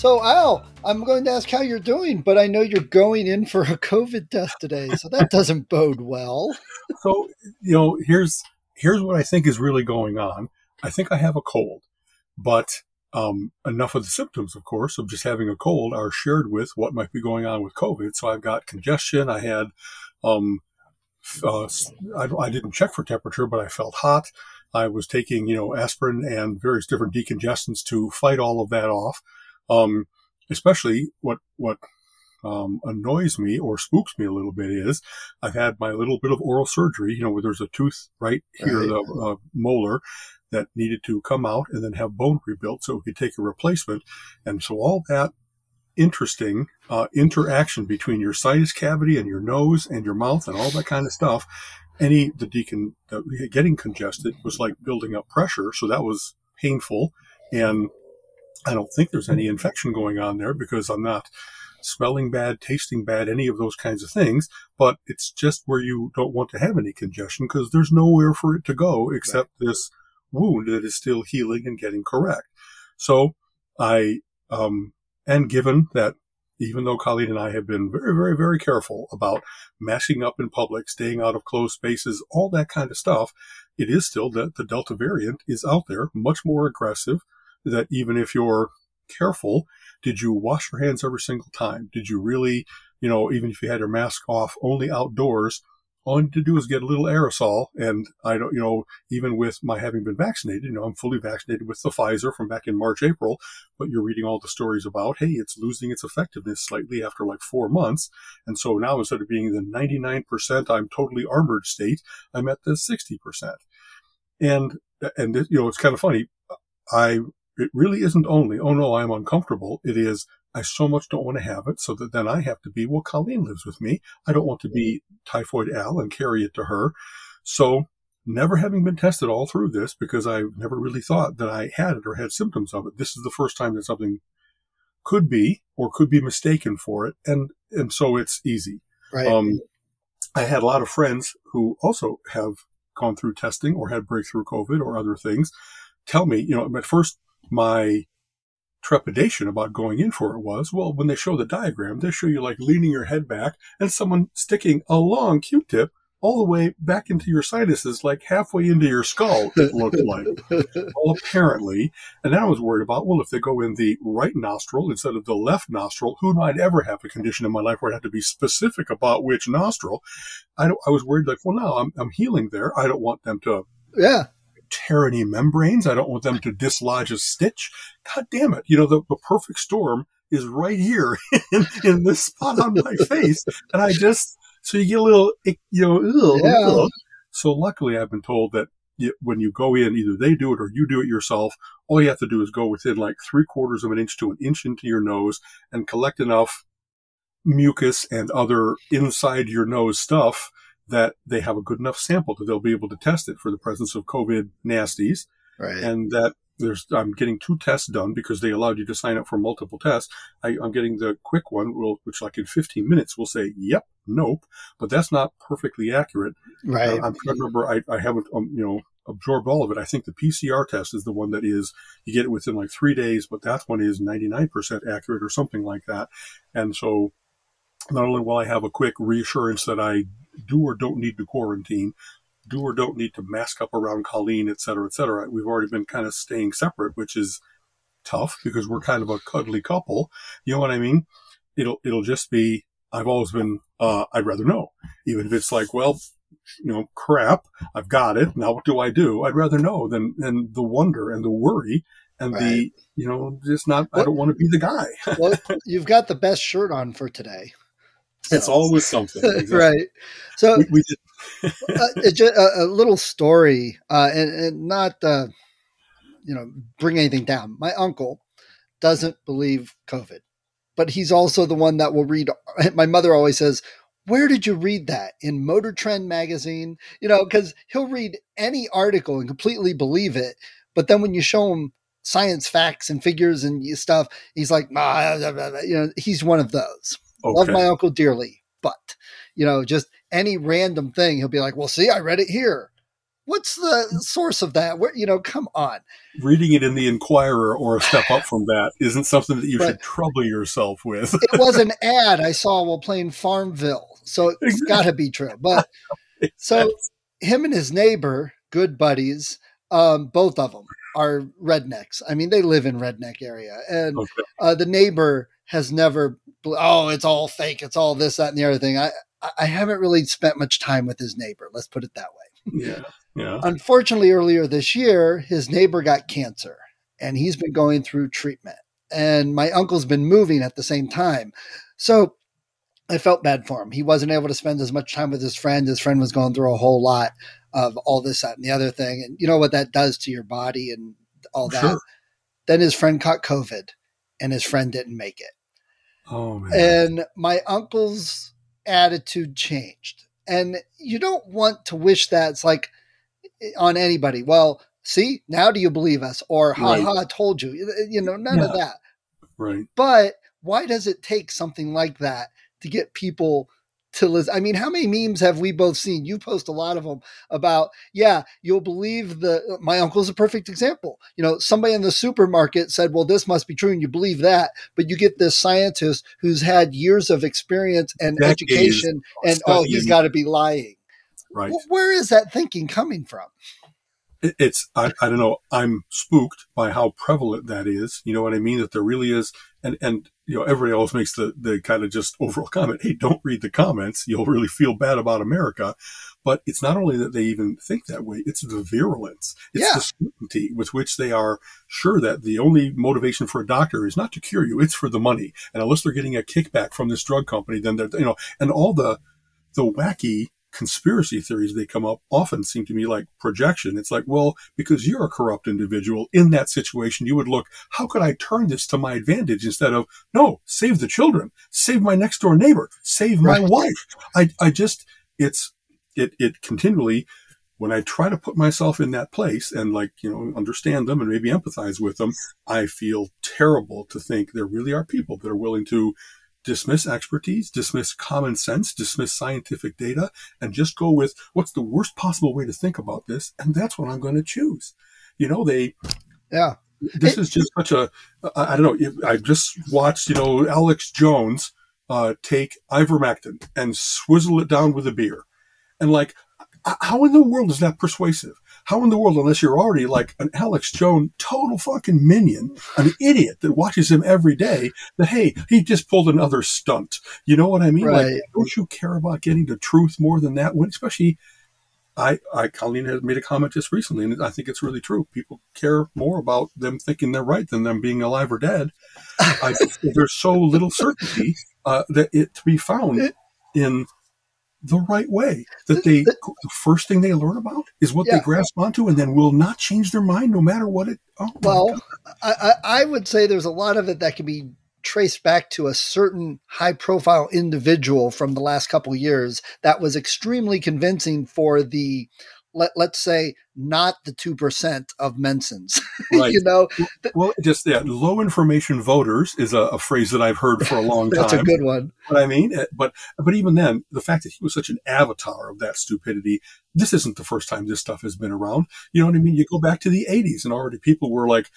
So, Al, I'm going to ask how you're doing, but I know you're going in for a COVID test today, so that doesn't bode well. So, you know, here's here's what I think is really going on. I think I have a cold, but um, enough of the symptoms, of course, of just having a cold are shared with what might be going on with COVID. So I've got congestion. I had, um, uh, I, I, didn't check for temperature, but I felt hot. I was taking, you know, aspirin and various different decongestants to fight all of that off. Um, especially what, what, um, annoys me or spooks me a little bit is I've had my little bit of oral surgery, you know, where there's a tooth right here, right. the uh, molar that needed to come out and then have bone rebuilt so we could take a replacement. And so all that interesting uh, interaction between your sinus cavity and your nose and your mouth and all that kind of stuff. Any the deacon the, getting congested was like building up pressure, so that was painful. And I don't think there's any infection going on there because I'm not smelling bad, tasting bad, any of those kinds of things. But it's just where you don't want to have any congestion because there's nowhere for it to go except right. this wound that is still healing and getting correct. So I, um, and given that even though Colleen and I have been very, very, very careful about masking up in public, staying out of closed spaces, all that kind of stuff, it is still that the Delta variant is out there, much more aggressive, that even if you're careful, did you wash your hands every single time? Did you really, you know, even if you had your mask off only outdoors, all you need to do is get a little aerosol. And I don't, you know, even with my having been vaccinated, you know, I'm fully vaccinated with the Pfizer from back in March, April, but you're reading all the stories about, hey, it's losing its effectiveness slightly after like four months. And so now instead of being the 99% I'm totally armored state, I'm at the 60%. And, and, you know, it's kind of funny. I, it really isn't only, oh no, I'm uncomfortable. It is, I so much don't want to have it so that then I have to be, well, Colleen lives with me. I don't want to be typhoid Al and carry it to her. So never having been tested all through this because I never really thought that I had it or had symptoms of it. This is the first time that something could be or could be mistaken for it. And, and so it's easy. Right. Um, I had a lot of friends who also have gone through testing or had breakthrough COVID or other things tell me, you know, at first my trepidation about going in for it was, well, when they show the diagram, they show you like leaning your head back and someone sticking a long Q-tip all the way back into your sinuses, like halfway into your skull, it looked like. well, apparently. And then I was worried about, well, if they go in the right nostril instead of the left nostril, who might ever have a condition in my life where I have to be specific about which nostril? I, I was worried, like, well, now I'm, I'm healing there. I don't want them to yeah tear any membranes. I don't want them to dislodge a stitch. God damn it. You know, the, the perfect storm is right here in, in this spot on my face. And I just, so you get a little, you know, yeah. so luckily I've been told that when you go in, either they do it or you do it yourself. All you have to do is go within like three quarters of an inch to an inch into your nose and collect enough mucus and other inside your nose stuff that they have a good enough sample that they'll be able to test it for the presence of COVID nasties. Right. And that there's, I'm getting two tests done because they allowed you to sign up for multiple tests. I, am getting the quick one, which like in 15 minutes will say, yep, nope, but that's not perfectly accurate. Right. Uh, I'm trying to remember, I, I haven't, um, you know, absorbed all of it. I think the PCR test is the one that is, you get it within like three days, but that one is 99% accurate or something like that. And so not only will I have a quick reassurance that I do or don't need to quarantine, do or don't need to mask up around Colleen, et cetera, et cetera. We've already been kind of staying separate, which is tough because we're kind of a cuddly couple. You know what I mean? It'll, it'll just be, I've always been, uh, I'd rather know. Even if it's like, well, you know, crap, I've got it. Now what do I do? I'd rather know than, than the wonder and the worry and right. the, you know, just not, I don't want to be the guy. well, you've got the best shirt on for today. So, it's always something, exactly. right? So we, we uh, just, a, a, little story, uh, and, and, not uh, you know bring anything down. My uncle doesn't believe COVID, but he's also the one that will read. My mother always says, where did you read that in Motor Trend magazine? You know, because he'll read any article and completely believe it, but then when you show him science facts and figures and stuff, he's like, ah, you know, he's one of those. Okay. Love my uncle dearly, but you know, just any random thing, he'll be like, "Well, see, I read it here." What's the source of that? Where you know, come on. Reading it in the Inquirer or a step up from that isn't something that you but should trouble yourself with. it was an ad I saw while playing Farmville, so it's exactly. got to be true. But so him and his neighbor, good buddies, um, both of them are rednecks. I mean, they live in redneck area, and okay. uh, the neighbor has never. Oh, it's all fake. It's all this, that, and the other thing. I I haven't really spent much time with his neighbor. Let's put it that way. Yeah. Yeah. Unfortunately, earlier this year, his neighbor got cancer, and he's been going through treatment. And my uncle's been moving at the same time, so I felt bad for him. He wasn't able to spend as much time with his friend. His friend was going through a whole lot of all this, that, and the other thing. And you know what that does to your body and all that. Sure. Then his friend caught COVID and his friend didn't make it. Oh, man. And my uncle's attitude changed. And you don't want to wish that it's like eh, on anybody. Well, see, now do you believe us? Or ha right. ha, told you. Eh, you know, none yeah. of that. Right. But why does it take something like that to get people to listen. I mean, how many memes have we both seen? You post a lot of them about, yeah, you'll believe the. Uh, my uncle's a perfect example. You know, somebody in the supermarket said, well, this must be true, and you believe that, but you get this scientist who's had years of experience and Decades education, and oh, he's got to be lying. Right. Where is that thinking coming from? it's I, I don't know i'm spooked by how prevalent that is you know what i mean that there really is and and you know everybody always makes the the kind of just overall comment hey don't read the comments. You'll really feel bad about america. But it's not only that they even think that way it's the virulence. It's yeah. the certainty with which they are sure that the only motivation for a doctor is not to cure you it's for the money. And unless they're getting a kickback from this drug company then they're you know and all the the wacky conspiracy theories they come up often seem to me like projection. It's like, well, because you're a corrupt individual in that situation, you would look, how could I turn this to my advantage instead of, no, save the children, save my next door neighbor, save my right. wife. I, I just, it's, it, it continually, when I try to put myself in that place and like, you know, understand them and maybe empathize with them, I feel terrible to think there really are people that are willing to dismiss expertise, dismiss common sense, dismiss scientific data, and just go with what's the worst possible way to think about this, and that's what I'm going to choose. You know, they, yeah. This it, is just such a, I don't know. I just watched, you know, Alex Jones uh, take ivermectin and swizzle it down with a beer, and like, how in the world is that persuasive? How in the world, unless you're already like an Alex Jones total fucking minion, an idiot that watches him every day, that hey, he just pulled another stunt. You know what I mean? Right. Like, don't you care about getting the truth more than that? When, especially, I, I, Colleen has made a comment just recently, and I think it's really true. People care more about them thinking they're right than them being alive or dead. I, there's so little certainty uh, that it to be found in the right way. That they the first thing they learn about is what yeah. they grasp onto, and then will not change their mind no matter what it. Oh well, I, I would say there's a lot of it that can be traced back to a certain high profile individual from the last couple years that was extremely convincing for the let, let's say not the 2% of Mensans, right. you know? Well, just yeah, low information voters is a, a, phrase that I've heard for a long time. That's a good one. But I mean, eh, but, but even then, the fact that he was such an avatar of that stupidity, this isn't the first time this stuff has been around. You know what I mean? You go back to the 80s and already people were like,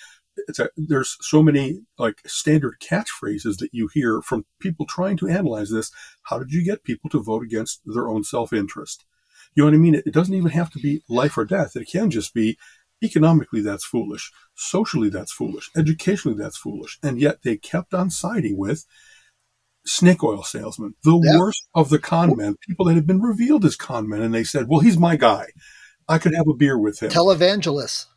it's a, there's so many like standard catchphrases that you hear from people trying to analyze this. How did you get people to vote against their own self interest? You know what I mean? It, doesn't even have to be life or death. It can just be economically that's foolish, socially that's foolish, educationally that's foolish. And yet they kept on siding with snake oil salesmen, the worst of the con men, people that had been revealed as con men. And they said, well, he's my guy. I could have a beer with him. Televangelists.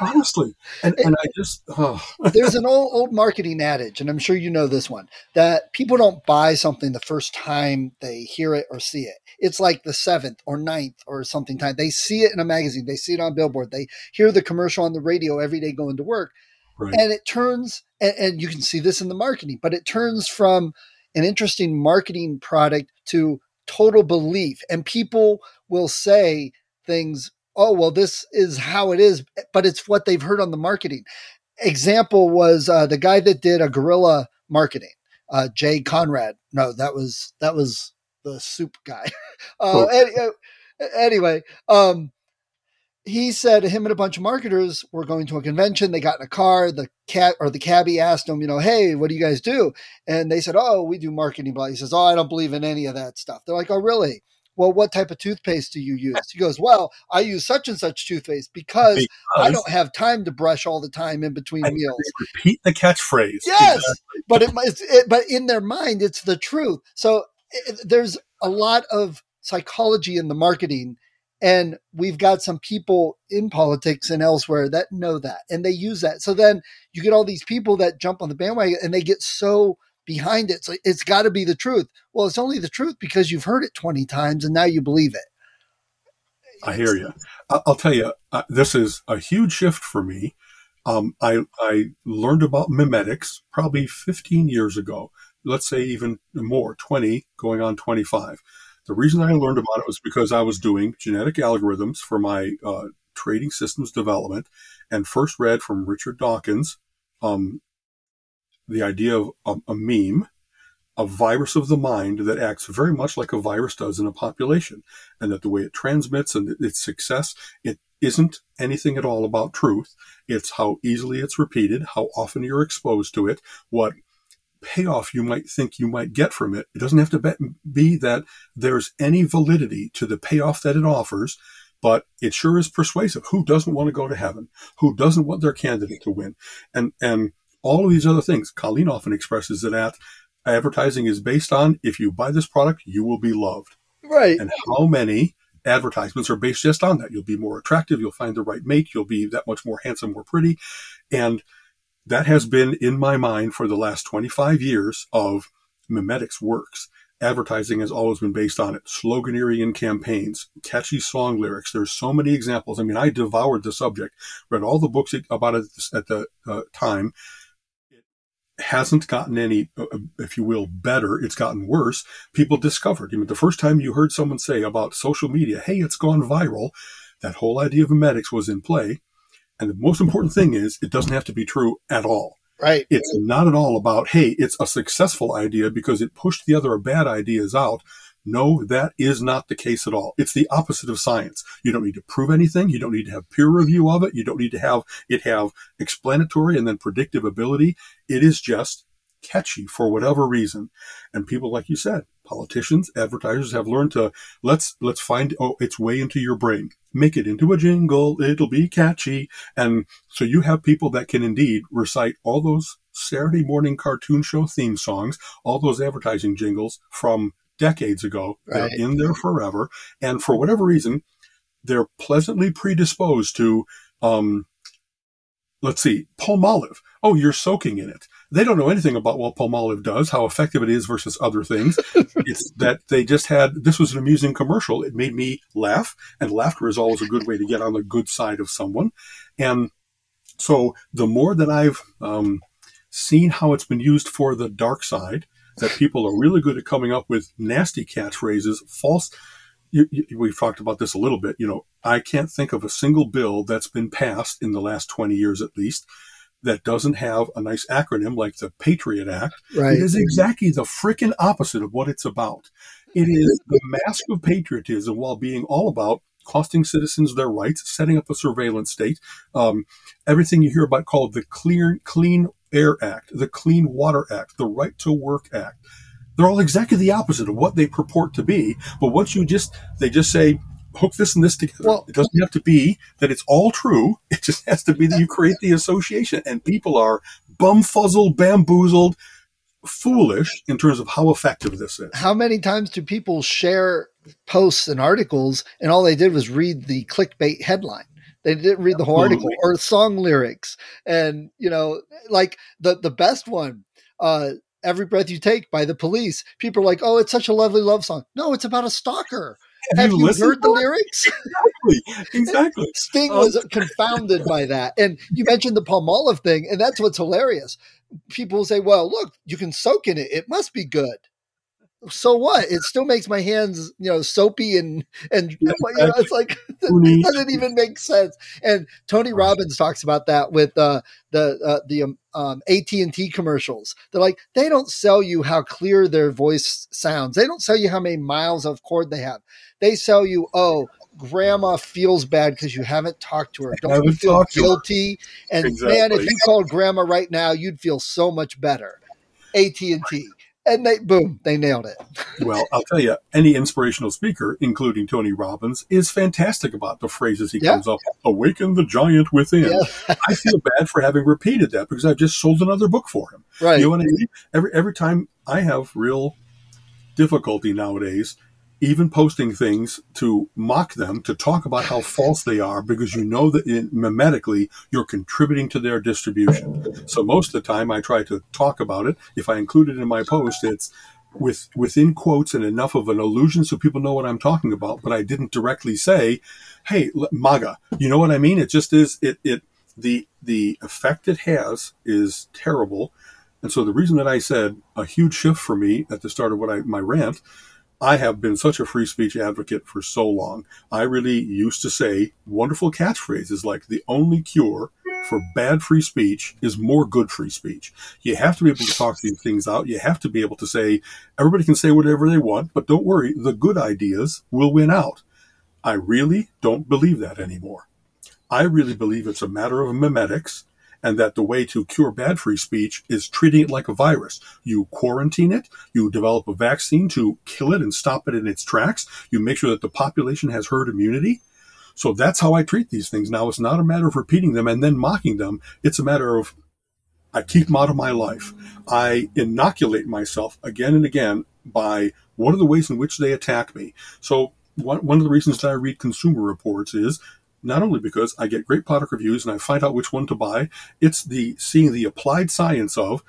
Honestly. And, and I just, oh. There's an old, old marketing adage, and I'm sure you know this one, that people don't buy something the first time they hear it or see it. It's like the seventh or ninth or something time. They see it in a magazine, they see it on billboard, they hear the commercial on the radio every day going to work. Right. And it turns, and, and you can see this in the marketing, but it turns from an interesting marketing product to total belief. And people will say things, oh, well, this is how it is, but it's what they've heard on the marketing. Example was uh, the guy that did a guerrilla marketing, uh, Jay Conrad. No, that was that was the soup guy. uh, uh, anyway, um, he said him and a bunch of marketers were going to a convention. They got in a car. The cat or the cabbie asked him, you know, hey, what do you guys do? And they said, oh, we do marketing. Blah. He says, oh, I don't believe in any of that stuff. They're like, oh, really? Well, what type of toothpaste do you use? He goes, well, I use such and such toothpaste because, because I don't have time to brush all the time in between meals. Repeat the catchphrase. Yes, exactly. but it, it, but in their mind, it's the truth. So it, there's a lot of psychology in the marketing and we've got some people in politics and elsewhere that know that and they use that. So then you get all these people that jump on the bandwagon and they get so behind it. So it's got to be the truth. Well, it's only the truth because you've heard it 20 times and now you believe it. I hear you. I'll tell you, uh, this is a huge shift for me. Um, I, I learned about memetics probably 15 years ago. Let's say even more, 20, going on 25. The reason I learned about it was because I was doing genetic algorithms for my uh, trading systems development and first read from Richard Dawkins um, the idea of a, a meme, a virus of the mind that acts very much like a virus does in a population, and that the way it transmits and its success, it isn't anything at all about truth. It's how easily it's repeated, how often you're exposed to it, what payoff you might think you might get from it. It doesn't have to be that there's any validity to the payoff that it offers, but it sure is persuasive. Who doesn't want to go to heaven? Who doesn't want their candidate to win? And, and all of these other things. Colleen often expresses it at advertising is based on if you buy this product, you will be loved. Right. And how many advertisements are based just on that? You'll be more attractive. You'll find the right mate. You'll be that much more handsome, more pretty. And that has been in my mind for the last 25 years of memetics works. Advertising has always been based on it. Sloganeering campaigns, catchy song lyrics. There's so many examples. I mean, I devoured the subject, read all the books about it at the uh, time. Hasn't gotten any, if you will, better. It's gotten worse. People discovered. I mean, the first time you heard someone say about social media, hey, it's gone viral, that whole idea of memetics was in play and the most important thing is it doesn't have to be true at all. Right. It's not at all about, hey, it's a successful idea because it pushed the other bad ideas out. No, that is not the case at all. It's the opposite of science. You don't need to prove anything. You don't need to have peer review of it. You don't need to have it have explanatory and then predictive ability. It is just catchy for whatever reason. And people, like you said, politicians, advertisers have learned to let's, let's find oh, its way into your brain. Make it into a jingle. It'll be catchy. And so you have people that can indeed recite all those Saturday morning cartoon show theme songs, all those advertising jingles from decades ago. Right. They're in there forever. And for whatever reason, they're pleasantly predisposed to, um, let's see, Palmolive. Oh, you're soaking in it. They don't know anything about what Palmolive does, how effective it is versus other things. it's that they just had, this was an amusing commercial. It made me laugh, and laughter is always a good way to get on the good side of someone. And so the more that I've um, seen how it's been used for the dark side, that people are really good at coming up with nasty catchphrases, false you, you, we've talked about this a little bit. You know, I can't think of a single bill that's been passed in the last 20 years at least that doesn't have a nice acronym like the Patriot Act. Right. It is exactly the freaking opposite of what it's about. It is the mask of patriotism while being all about costing citizens their rights, setting up a surveillance state, um, everything you hear about called the Clean, Clean Air Act, the Clean Water Act, the Right to Work Act. They're all exactly the opposite of what they purport to be. But once you just, they just say, hook this and this together. Well, it doesn't have to be that it's all true. It just has to be that you create the association and people are bumfuzzled, bamboozled, foolish in terms of how effective this is. How many times do people share posts and articles, and all they did was read the clickbait headline. They didn't read the whole article or song lyrics. And, you know, like the, the best one, uh, Every Breath You Take by the police. People are like, oh, it's such a lovely love song. No, it's about a stalker. Have, Have you, you heard the lyrics? Exactly. Exactly. Sting um, was confounded by that. And you mentioned the Palmolive thing, and that's what's hilarious. People say, well, look, you can soak in it. It must be good so what? It still makes my hands, you know, soapy and and you know, it's like it doesn't even make sense. And Tony Robbins talks about that with uh, the uh, the um, um AT and T commercials. They're like they don't sell you how clear their voice sounds. They don't sell you how many miles of cord they have. They sell you, oh, grandma feels bad because you haven't talked to her. Don't you feel guilty? And exactly. man, if you called grandma right now, you'd feel so much better. AT and T and they boom, they nailed it. well, I'll tell you, any inspirational speaker, including Tony Robbins, is fantastic about the phrases he yeah. comes up. Awaken the giant within. Yeah. I feel bad for having repeated that because I've just sold another book for him. Right. You know what I mean? Every every time I have real difficulty nowadays even posting things to mock them, to talk about how false they are, because you know that in, you're contributing to their distribution. So most of the time, I try to talk about it. If I include it in my post, it's with within quotes and enough of an allusion so people know what I'm talking about. But I didn't directly say, "Hey, MAGA," you know what I mean? It just is. It it the the effect it has is terrible. And so the reason that I said a huge shift for me at the start of what I my rant I have been such a free speech advocate for so long. I really used to say wonderful catchphrases like the only cure for bad free speech is more good free speech. You have to be able to talk these things out. You have to be able to say, everybody can say whatever they want, but don't worry, the good ideas will win out. I really don't believe that anymore. I really believe it's a matter of memetics and that the way to cure bad free speech is treating it like a virus. You quarantine it, you develop a vaccine to kill it and stop it in its tracks, you make sure that the population has herd immunity. So that's how I treat these things. Now it's not a matter of repeating them and then mocking them. It's a matter of I keep them out of my life. I inoculate myself again and again by what are the ways in which they attack me. So one, of the reasons that I read consumer reports is not only because I get great product reviews and I find out which one to buy, it's the seeing the applied science of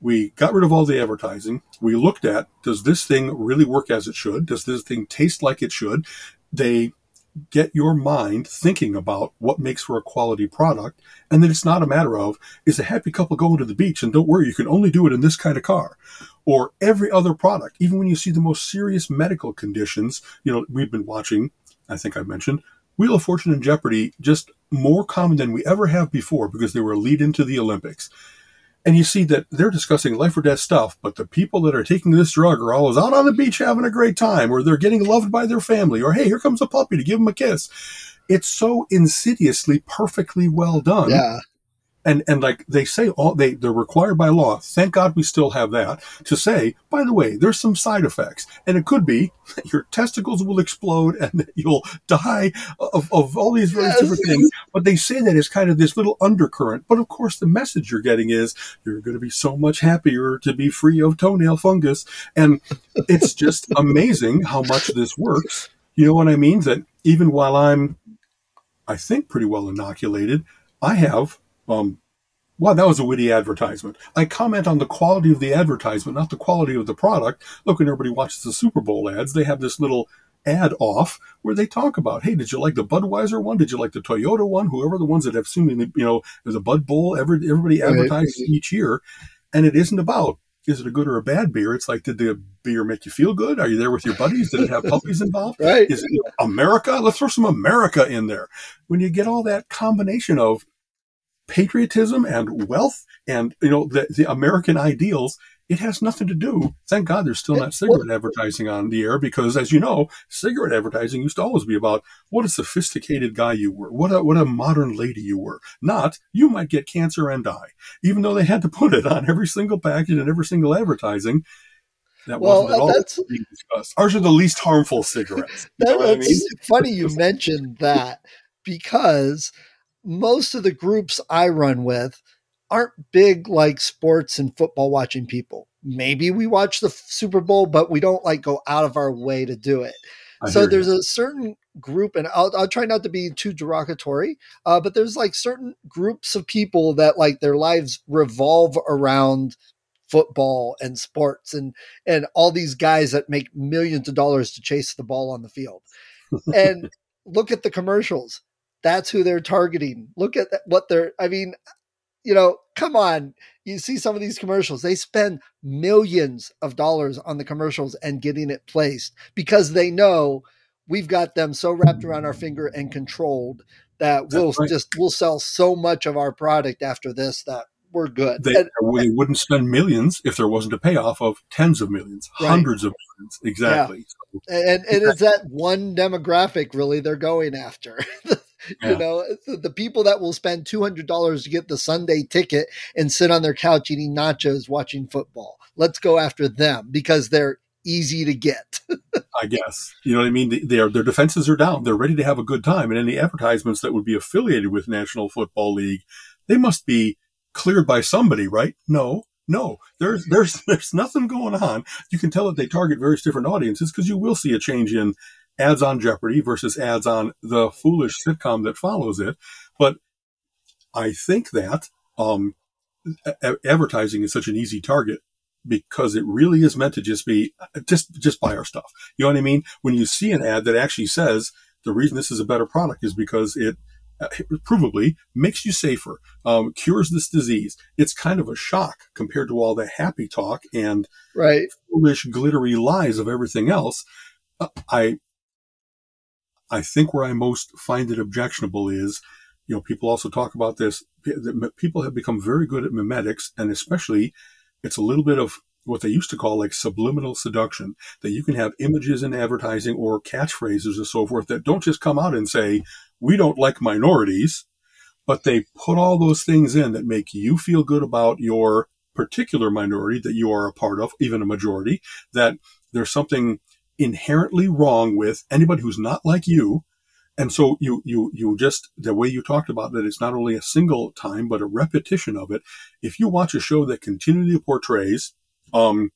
we got rid of all the advertising. We looked at does this thing really work as it should? Does this thing taste like it should? They get your mind thinking about what makes for a quality product. And then it's not a matter of, is a happy couple going to the beach? And don't worry, you can only do it in this kind of car. Or every other product, even when you see the most serious medical conditions, you know, we've been watching, I think I mentioned, Wheel of Fortune and Jeopardy just more common than we ever have before because they were a lead into the Olympics. And you see that they're discussing life or death stuff, but the people that are taking this drug are always out on the beach having a great time, or they're getting loved by their family, or hey, here comes a puppy to give them a kiss. It's so insidiously perfectly well done. Yeah and and like they say all they they're required by law. Thank god we still have that to say by the way there's some side effects. And it could be your testicles will explode and you'll die of, of all these various yes. different things. But they say that as kind of this little undercurrent. But of course the message you're getting is you're going to be so much happier to be free of toenail fungus. And it's just amazing how much this works. You know what i mean? That even while i'm i think pretty well inoculated i have um, wow, that was a witty advertisement. I comment on the quality of the advertisement, not the quality of the product. Look, when everybody watches the Super Bowl ads, they have this little ad off where they talk about, hey, did you like the Budweiser one? Did you like the Toyota one? Whoever the ones that have seen, you know, there's a Bud Bowl, every, everybody advertises right. each year. And it isn't about, is it a good or a bad beer? It's like, did the beer make you feel good? Are you there with your buddies? Did it have puppies involved? right. Is it America? Let's throw some America in there. When you get all that combination of patriotism and wealth and you know the, the American ideals, it has nothing to do. Thank God there's still not cigarette advertising on the air because, as you know, cigarette advertising used to always be about what a sophisticated guy you were, what a what a modern lady you were. Not you might get cancer and die, even though they had to put it on every single package and every single advertising. That well, wasn't at all that's, being discussed. Ours are the least harmful cigarettes. That, that's I mean? funny you mentioned that because most of the groups I run with aren't big like sports and football watching people. Maybe we watch the Super Bowl, but we don't like go out of our way to do it. I so there's you. a certain group, and I'll, I'll try not to be too derogatory, uh, but there's like certain groups of people that like their lives revolve around football and sports and and all these guys that make millions of dollars to chase the ball on the field. And look at the commercials. That's who they're targeting. Look at what they're I mean, you know, come on. You see some of these commercials, they spend millions of dollars on the commercials and getting it placed because they know we've got them so wrapped around our finger and controlled that we'll right. just we'll sell so much of our product after this that we're good. They, and, they wouldn't spend millions if there wasn't a payoff of tens of millions, right. hundreds of millions. Exactly. Yeah. So, and, and it's that one demographic really they're going after. you yeah. know, the people that will spend $200 to get the Sunday ticket and sit on their couch eating nachos watching football. Let's go after them because they're easy to get. I guess. You know what I mean? They, are, their defenses are down. They're ready to have a good time. And any advertisements that would be affiliated with National Football League, they must be cleared by somebody, right? No, no, there's there's there's nothing going on. You can tell that they target various different audiences because you will see a change in ads on Jeopardy versus ads on the foolish sitcom that follows it. But I think that um, a- advertising is such an easy target because it really is meant to just be just just buy our stuff. You know what I mean? When you see an ad that actually says the reason this is a better product is because it uh, provably makes you safer, um, cures this disease. It's kind of a shock compared to all the happy talk and right. foolish, glittery lies of everything else. Uh, I, I think where I most find it objectionable is, you know, people also talk about this. that People have become very good at memetics, and especially, it's a little bit of what they used to call like subliminal seduction that you can have images in advertising or catchphrases and so forth that don't just come out and say we don't like minorities, but they put all those things in that make you feel good about your particular minority that you are a part of, even a majority, that there's something inherently wrong with anybody who's not like you. And so you, you, you just, the way you talked about that it's not only a single time, but a repetition of it. If you watch a show that continually portrays, um,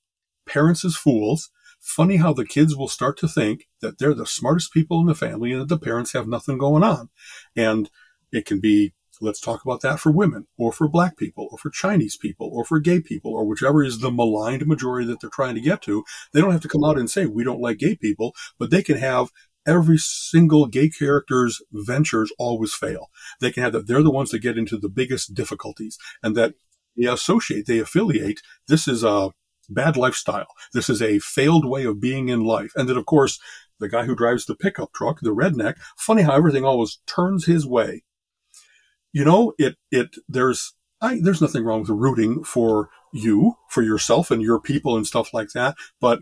parents as fools, funny how the kids will start to think that they're the smartest people in the family and that the parents have nothing going on. And it can be, let's talk about that for women or for black people or for Chinese people or for gay people or whichever is the maligned majority that they're trying to get to. They don't have to come out and say, we don't like gay people, but they can have every single gay character's ventures always fail. They can have that. They're the ones that get into the biggest difficulties and that they associate, they affiliate. This is a, bad lifestyle. This is a failed way of being in life. And then, of course, the guy who drives the pickup truck, the redneck, funny how everything always turns his way. You know, it, it, there's, I, there's nothing wrong with rooting for you, for yourself and your people and stuff like that. But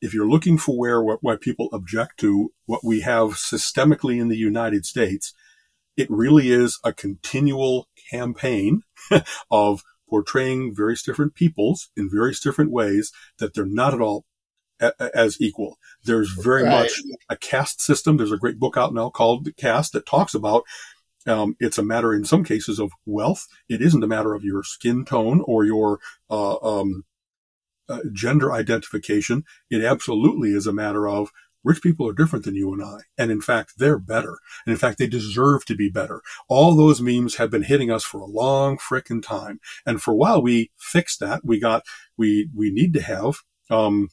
if you're looking for where, what, why people object to what we have systemically in the United States, it really is a continual campaign of portraying various different peoples in various different ways that they're not at all a- as equal. There's very right. much a caste system. There's a great book out now called The Caste that talks about um, it's a matter in some cases of wealth. It isn't a matter of your skin tone or your uh, um, uh, gender identification. It absolutely is a matter of Rich people are different than you and I. And in fact, they're better. And in fact, they deserve to be better. All those memes have been hitting us for a long frickin' time. And for a while, we fixed that. We got, we, we need to have, um,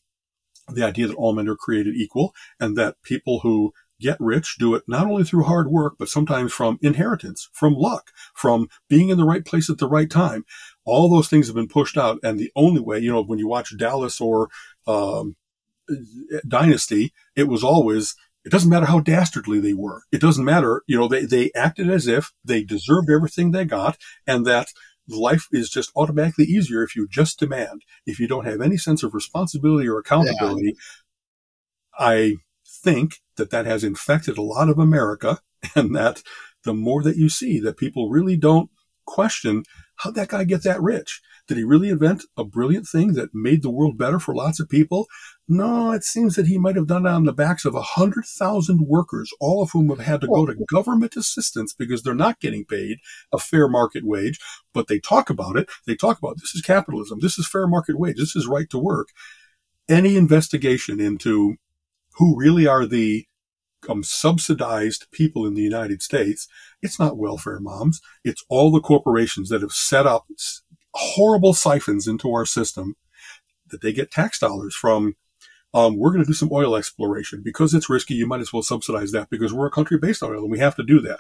the idea that all men are created equal and that people who get rich do it not only through hard work, but sometimes from inheritance, from luck, from being in the right place at the right time. All those things have been pushed out. And the only way, you know, when you watch Dallas or, um, dynasty, it was always, it doesn't matter how dastardly they were. It doesn't matter. You know, they, they acted as if they deserved everything they got and that life is just automatically easier if you just demand. If you don't have any sense of responsibility or accountability, yeah. I think that that has infected a lot of America and that the more that you see that people really don't question how'd that guy get that rich? Did he really invent a brilliant thing that made the world better for lots of people? No, it seems that he might have done it on the backs of a hundred thousand workers, all of whom have had to go to government assistance because they're not getting paid a fair market wage. But they talk about it. They talk about this is capitalism. This is fair market wage. This is right to work. Any investigation into who really are the um, subsidized people in the United States, it's not welfare moms. It's all the corporations that have set up horrible siphons into our system that they get tax dollars from. Um, we're going to do some oil exploration because it's risky. You might as well subsidize that because we're a country based on oil and we have to do that.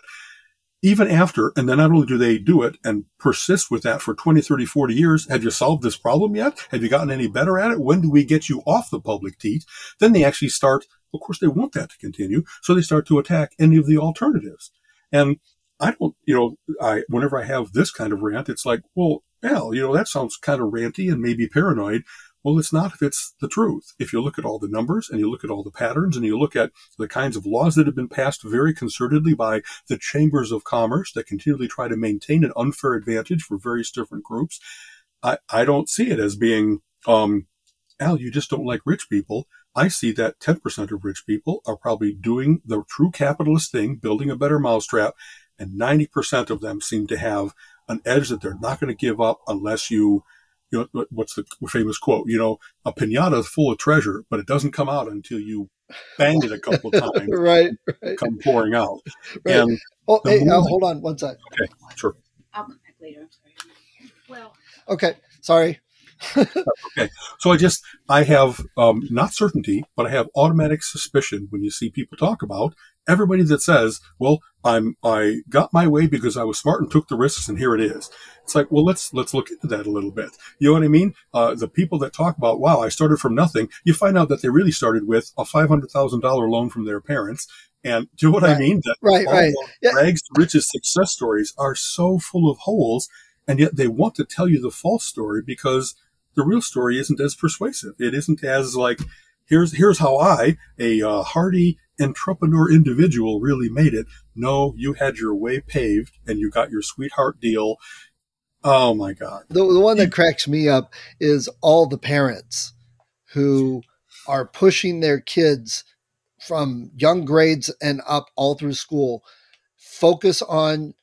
Even after, and then not only do they do it and persist with that for 20, 30, 40 years, have you solved this problem yet? Have you gotten any better at it? When do we get you off the public teat? Then they actually start of course, they want that to continue. So they start to attack any of the alternatives. And I don't, you know, I, whenever I have this kind of rant, it's like, well, hell, you know, that sounds kind of ranty and maybe paranoid. Well, it's not if it's the truth. If you look at all the numbers and you look at all the patterns and you look at the kinds of laws that have been passed very concertedly by the chambers of commerce that continually try to maintain an unfair advantage for various different groups, I, I don't see it as being, um, Al, you just don't like rich people. I see that 10% of rich people are probably doing the true capitalist thing, building a better mousetrap, and 90% of them seem to have an edge that they're not going to give up unless you, you know, what's the famous quote? You know, a pinata is full of treasure, but it doesn't come out until you bang it a couple of times. right, right. Come pouring out. Right. And oh, hey, uh, hold on one sec. Okay, sure. I'll come back later. I'm sorry. Well. Okay, sorry okay. So I just, I have um, not certainty, but I have automatic suspicion when you see people talk about everybody that says, well, I'm, I got my way because I was smart and took the risks and here it is. It's like, well, let's, let's look into that a little bit. You know what I mean? Uh, the people that talk about, wow, I started from nothing, you find out that they really started with a $500,000 loan from their parents. And do you know what right. I mean? That right, right. Yeah. Rags to riches success stories are so full of holes. And yet they want to tell you the false story because the real story isn't as persuasive. It isn't as like, here's, here's how I, a uh, hardy entrepreneur individual really made it. No, you had your way paved and you got your sweetheart deal. Oh my God. The, the one that cracks me up is all the parents who are pushing their kids from young grades and up all through school focus on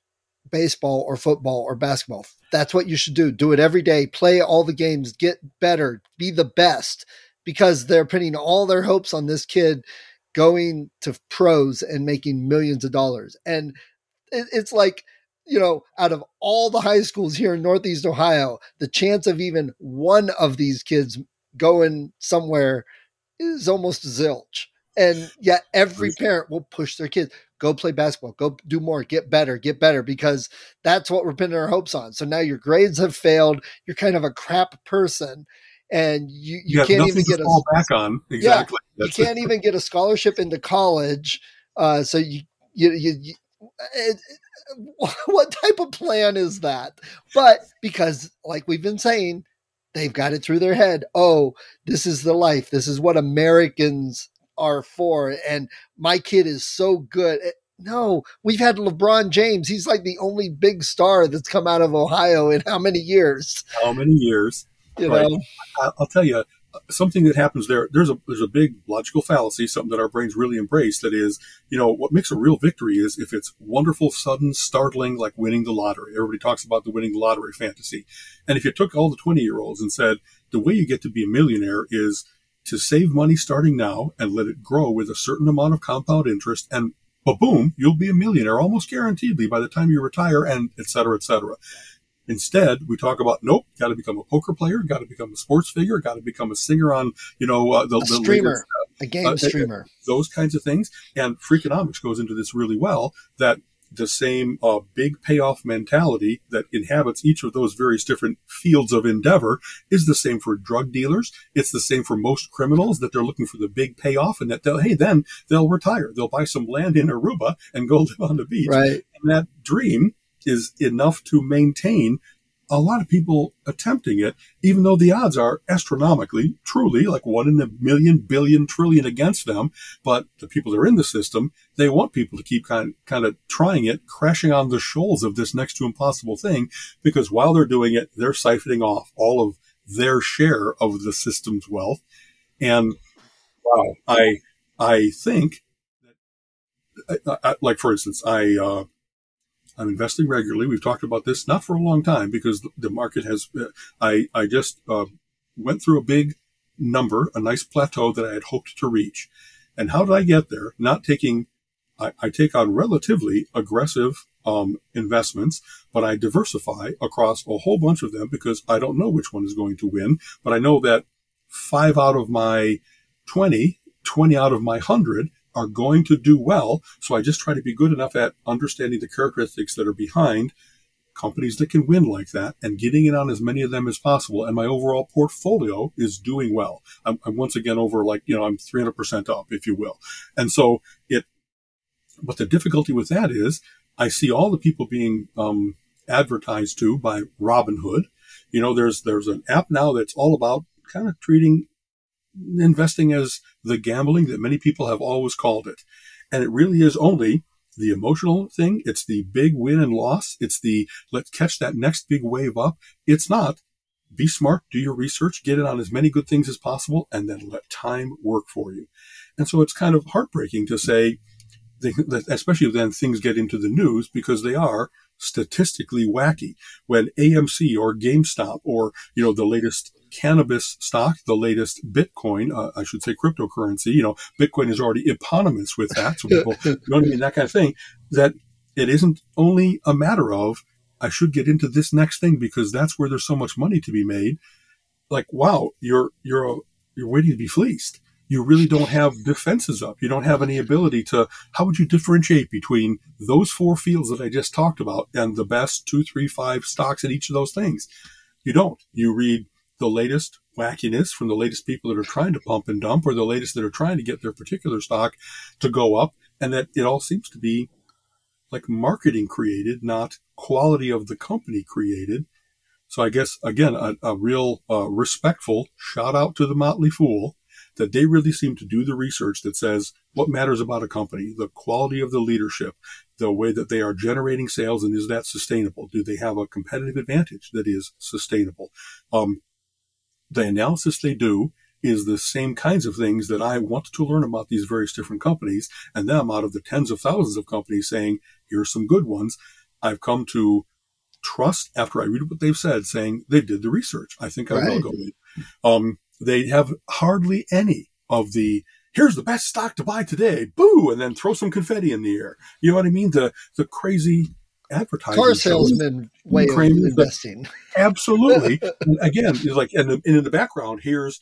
baseball or football or basketball. That's what you should do. Do it every day. Play all the games. Get better. Be the best because they're putting all their hopes on this kid going to pros and making millions of dollars. And it's like, you know, out of all the high schools here in Northeast Ohio, the chance of even one of these kids going somewhere is almost zilch. And yet every parent will push their kids go play basketball, go do more, get better, get better, because that's what we're pinning our hopes on. So now your grades have failed. You're kind of a crap person. And you, you, you can't even get a back on. Exactly. Yeah, you can't even get a scholarship into college. Uh, so you, you, you, you it, what type of plan is that? But because, like we've been saying, they've got it through their head. Oh, this is the life. This is what Americans are for. And my kid is so good. Eh, no, we've had LeBron James. He's like the only big star that's come out of Ohio in how many years? How many years? You right. know, I'll tell you something that happens there. There's a there's a big logical fallacy, something that our brains really embrace. That is, you know, what makes a real victory is if it's wonderful, sudden, startling, like winning the lottery. Everybody talks about the winning the lottery fantasy, and if you took all the twenty year olds and said the way you get to be a millionaire is to save money starting now and let it grow with a certain amount of compound interest and boom, you'll be a millionaire almost guaranteedly by the time you retire and et cetera, et cetera. Instead, we talk about nope, got to become a poker player, got to become a sports figure, got to become a singer on you know uh, the, a the streamer, latest, uh, a game uh, streamer, those kinds of things. And Freakonomics goes into this really well. That the same uh, big payoff mentality that inhabits each of those various different fields of endeavor is the same for drug dealers. It's the same for most criminals that they're looking for the big payoff and that they'll, hey, then they'll retire. They'll buy some land in Aruba and go live on the beach. Right. And that dream is enough to maintain a lot of people attempting it, even though the odds are astronomically, truly like one in a million, billion, trillion against them. But the people that are in the system, they want people to keep kind, kind of trying it, crashing on the shoals of this next to impossible thing, because while they're doing it, they're siphoning off all of their share of the system's wealth. And wow, I, I think that, I, I, like for instance, I, uh, I'm investing regularly. We've talked about this not for a long time because the market has. Uh, I I just uh, went through a big number, a nice plateau that I had hoped to reach, And how did I get there? Not taking, I, I take on relatively aggressive um, investments, but I diversify across a whole bunch of them because I don't know which one is going to win. But I know that five out of my 20, 20 out of my 100 are going to do well. So I just try to be good enough at understanding the characteristics that are behind companies that can win like that and getting in on as many of them as possible. And my overall portfolio is doing well. I'm, I'm once again over like, you know, I'm 300% up, if you will. And so it, but the difficulty with that is I see all the people being, um, advertised to by Robinhood. You know, there's, there's an app now that's all about kind of treating investing as the gambling that many people have always called it. And it really is only the emotional thing. It's the big win and loss. It's the let's catch that next big wave up. It's not be smart, do your research, get it on as many good things as possible, and then let time work for you. And so it's kind of heartbreaking to say, especially then things get into the news because they are statistically wacky. When AMC or GameStop or, you know, the latest cannabis stock, the latest Bitcoin, uh, I should say cryptocurrency, you know, Bitcoin is already eponymous with that. So people, you know what I mean? That kind of thing that it isn't only a matter of, I should get into this next thing because that's where there's so much money to be made. Like, wow, you're, you're, a, you're waiting to be fleeced you really don't have defenses up. You don't have any ability to, how would you differentiate between those four fields that I just talked about and the best two, three, five stocks in each of those things? You don't. You read the latest wackiness from the latest people that are trying to pump and dump or the latest that are trying to get their particular stock to go up. And that it all seems to be like marketing created, not quality of the company created. So I guess again, a, a real uh, respectful shout out to the Motley Fool that they really seem to do the research that says what matters about a company, the quality of the leadership, the way that they are generating sales, and is that sustainable? Do they have a competitive advantage that is sustainable? Um, the analysis they do is the same kinds of things that I want to learn about these various different companies, and them out of the tens of thousands of companies saying, here's some good ones. I've come to trust after I read what they've said, saying they did the research. I think I right. will go with. Um, they have hardly any of the here's the best stock to buy today, boo, and then throw some confetti in the air. You know what I mean? The the crazy advertising car salesman way of investing. Absolutely. again, it's like and, and in the background, here's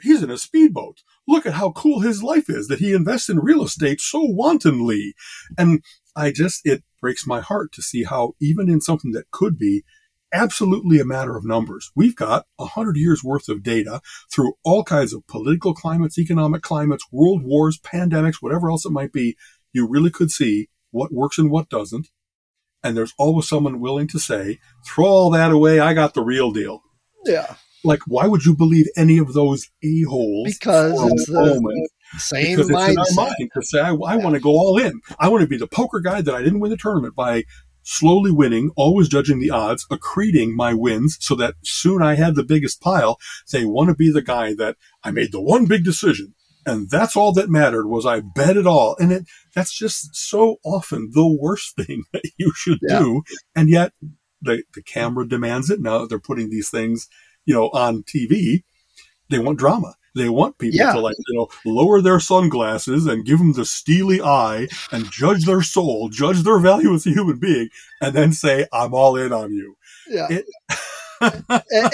he's in a speedboat. Look at how cool his life is that he invests in real estate so wantonly. And I just it breaks my heart to see how even in something that could be absolutely a matter of numbers. We've got a hundred years worth of data through all kinds of political climates, economic climates, world wars, pandemics, whatever else it might be. You really could see what works and what doesn't. And there's always someone willing to say, throw all that away. I got the real deal. Yeah. Like, why would you believe any of those a-holes? Because it's the moment? same because mindset. It's in our mind to say, I, I yeah. want to go all in. I want to be the poker guy that I didn't win the tournament by slowly winning, always judging the odds, accreting my wins so that soon I had the biggest pile. They want to be the guy that I made the one big decision. And that's all that mattered was I bet it all. And it, that's just so often the worst thing that you should yeah. do. And yet the, the camera demands it. Now that they're putting these things, you know, on TV. They want drama. They want people yeah. to like, you know, lower their sunglasses and give them the steely eye and judge their soul, judge their value as a human being, and then say, I'm all in on you. Yeah. It, and, and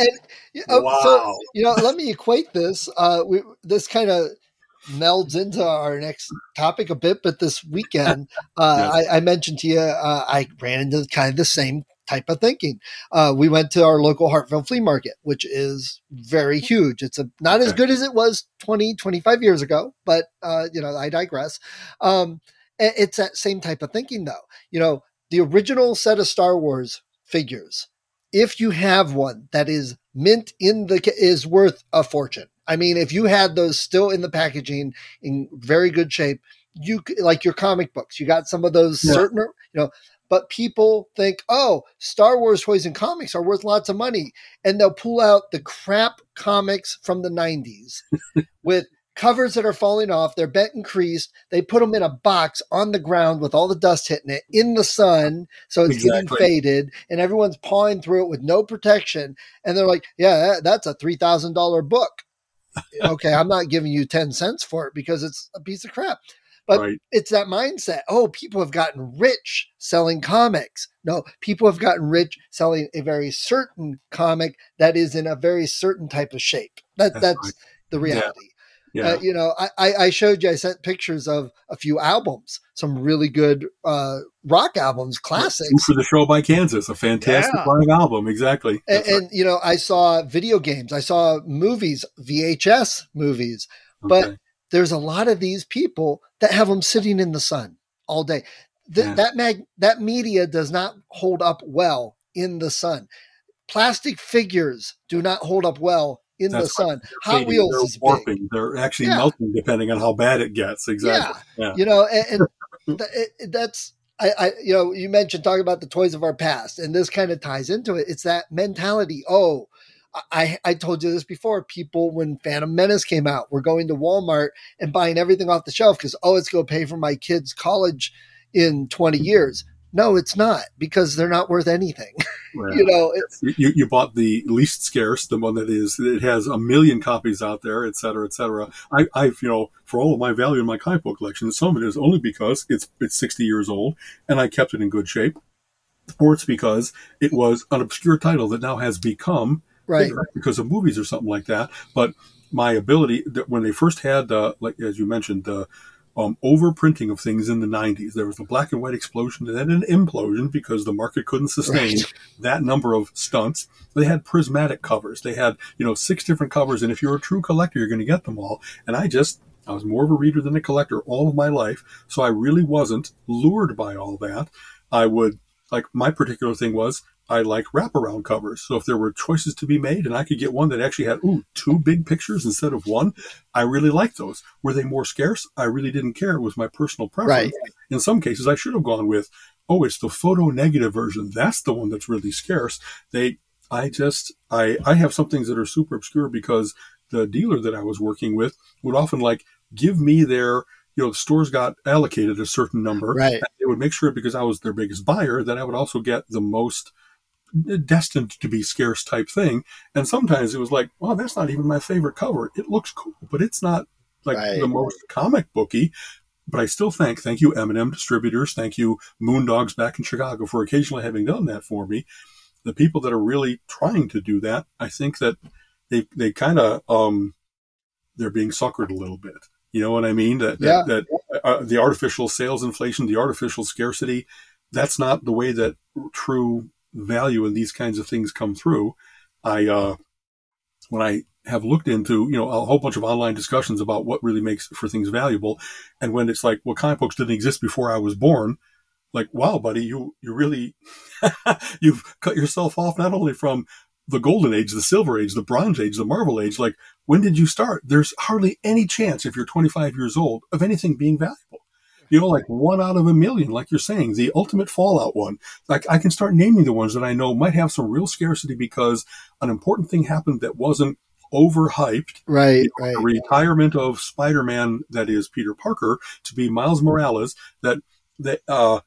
uh, wow. so, you know, let me equate this. Uh, we, this kind of melds into our next topic a bit, but this weekend, uh, yes. I, I, mentioned to you, uh, I ran into kind of the same type of thinking. Uh, we went to our local Hartville flea market, which is very huge. It's a, not as good as it was 20, 25 years ago, but, uh, you know, I digress. Um, it's that same type of thinking though. You know, the original set of Star Wars figures, if you have one that is mint in the, is worth a fortune. I mean, if you had those still in the packaging in very good shape, you like your comic books, you got some of those yeah. certain, you know, but people think, oh, Star Wars toys and comics are worth lots of money. And they'll pull out the crap comics from the 90s with covers that are falling off. They're bent and creased. They put them in a box on the ground with all the dust hitting it in the sun. So it's exactly. getting faded and everyone's pawing through it with no protection. And they're like, yeah, that's a $3,000 book. okay, I'm not giving you 10 cents for it because it's a piece of crap. But right. it's that mindset. Oh, people have gotten rich selling comics. No, people have gotten rich selling a very certain comic that is in a very certain type of shape. That that's, that's right. the reality. Yeah. Uh, you know, I, I showed you, I sent pictures of a few albums, some really good uh, rock albums, classics. For the Show by Kansas, a fantastic yeah. rock album, exactly. And, right. and, you know, I saw video games, I saw movies, VHS movies, okay. There's a lot of these people that have them sitting in the sun all day. Th- yeah. That mag- that media does not hold up well in the sun. Plastic figures do not hold up well in That's the sun. Hot Wheels they're is warping. Big. They're actually yeah. melting depending on how bad it gets. Exactly. Yeah. yeah. You know, and, and th- it, that's I, I, you know, you mentioned talking about the toys of our past, and this kind of ties into it. It's that mentality. Oh, I, I told you this before. People, when Phantom Menace came out, were going to Walmart and buying everything off the shelf because, oh, it's going to pay for my kids' college in 20 years. No, it's not because they're not worth anything. you know, you, you bought the least scarce, the one that is, it has a million copies out there, et cetera, et cetera. I, I've, you know, for all of my value in my comic book collection, some of it is only because it's, it's 60 years old and I kept it in good shape. Or it's because it was an obscure title that now has become right because of movies or something like that. But my ability that when they first had, uh, like as you mentioned, the uh, um, overprinting of things in the 90s. There was a black and white explosion and then an implosion because the market couldn't sustain right. that number of stunts. They had prismatic covers. They had, you know, six different covers. And if you're a true collector, you're going to get them all. And I just, I was more of a reader than a collector all of my life. So I really wasn't lured by all that. I would, like, my particular thing was I like wraparound covers. So if there were choices to be made and I could get one that actually had, ooh, two big pictures instead of one, I really liked those. Were they more scarce? I really didn't care. It was my personal preference. Right. In some cases, I should have gone with, oh, it's the photo negative version. That's the one that's really scarce. They, I just, I, I have some things that are super obscure because the dealer that I was working with would often like give me their, you know, the stores got allocated a certain number. Right. They would make sure because I was their biggest buyer that I would also get the most destined to be scarce type thing. And sometimes it was like, well, that's not even my favorite cover. It looks cool, but it's not like right. the most comic booky. But I still thank, thank you, M&M distributors. Thank you, Moondogs back in Chicago for occasionally having done that for me. The people that are really trying to do that, I think that they, they kind of, um, they're being suckered a little bit. You know what I mean? That, yeah. that, that uh, the artificial sales inflation, the artificial scarcity, that's not the way that true value in these kinds of things come through. I, uh, when I have looked into, you know, a whole bunch of online discussions about what really makes for things valuable. And when it's like, well, comic books didn't exist before I was born, like, wow, buddy, you, you really, you've cut yourself off not only from the golden age, the silver age, the bronze age, the marvel age. Like, when did you start? There's hardly any chance if you're 25 years old of anything being valuable you know, like one out of a million, like you're saying, the ultimate fallout one. Like I can start naming the ones that I know might have some real scarcity because an important thing happened that wasn't overhyped. Right, you know, right. The retirement of Spider-Man, that is Peter Parker, to be Miles Morales. That that uh,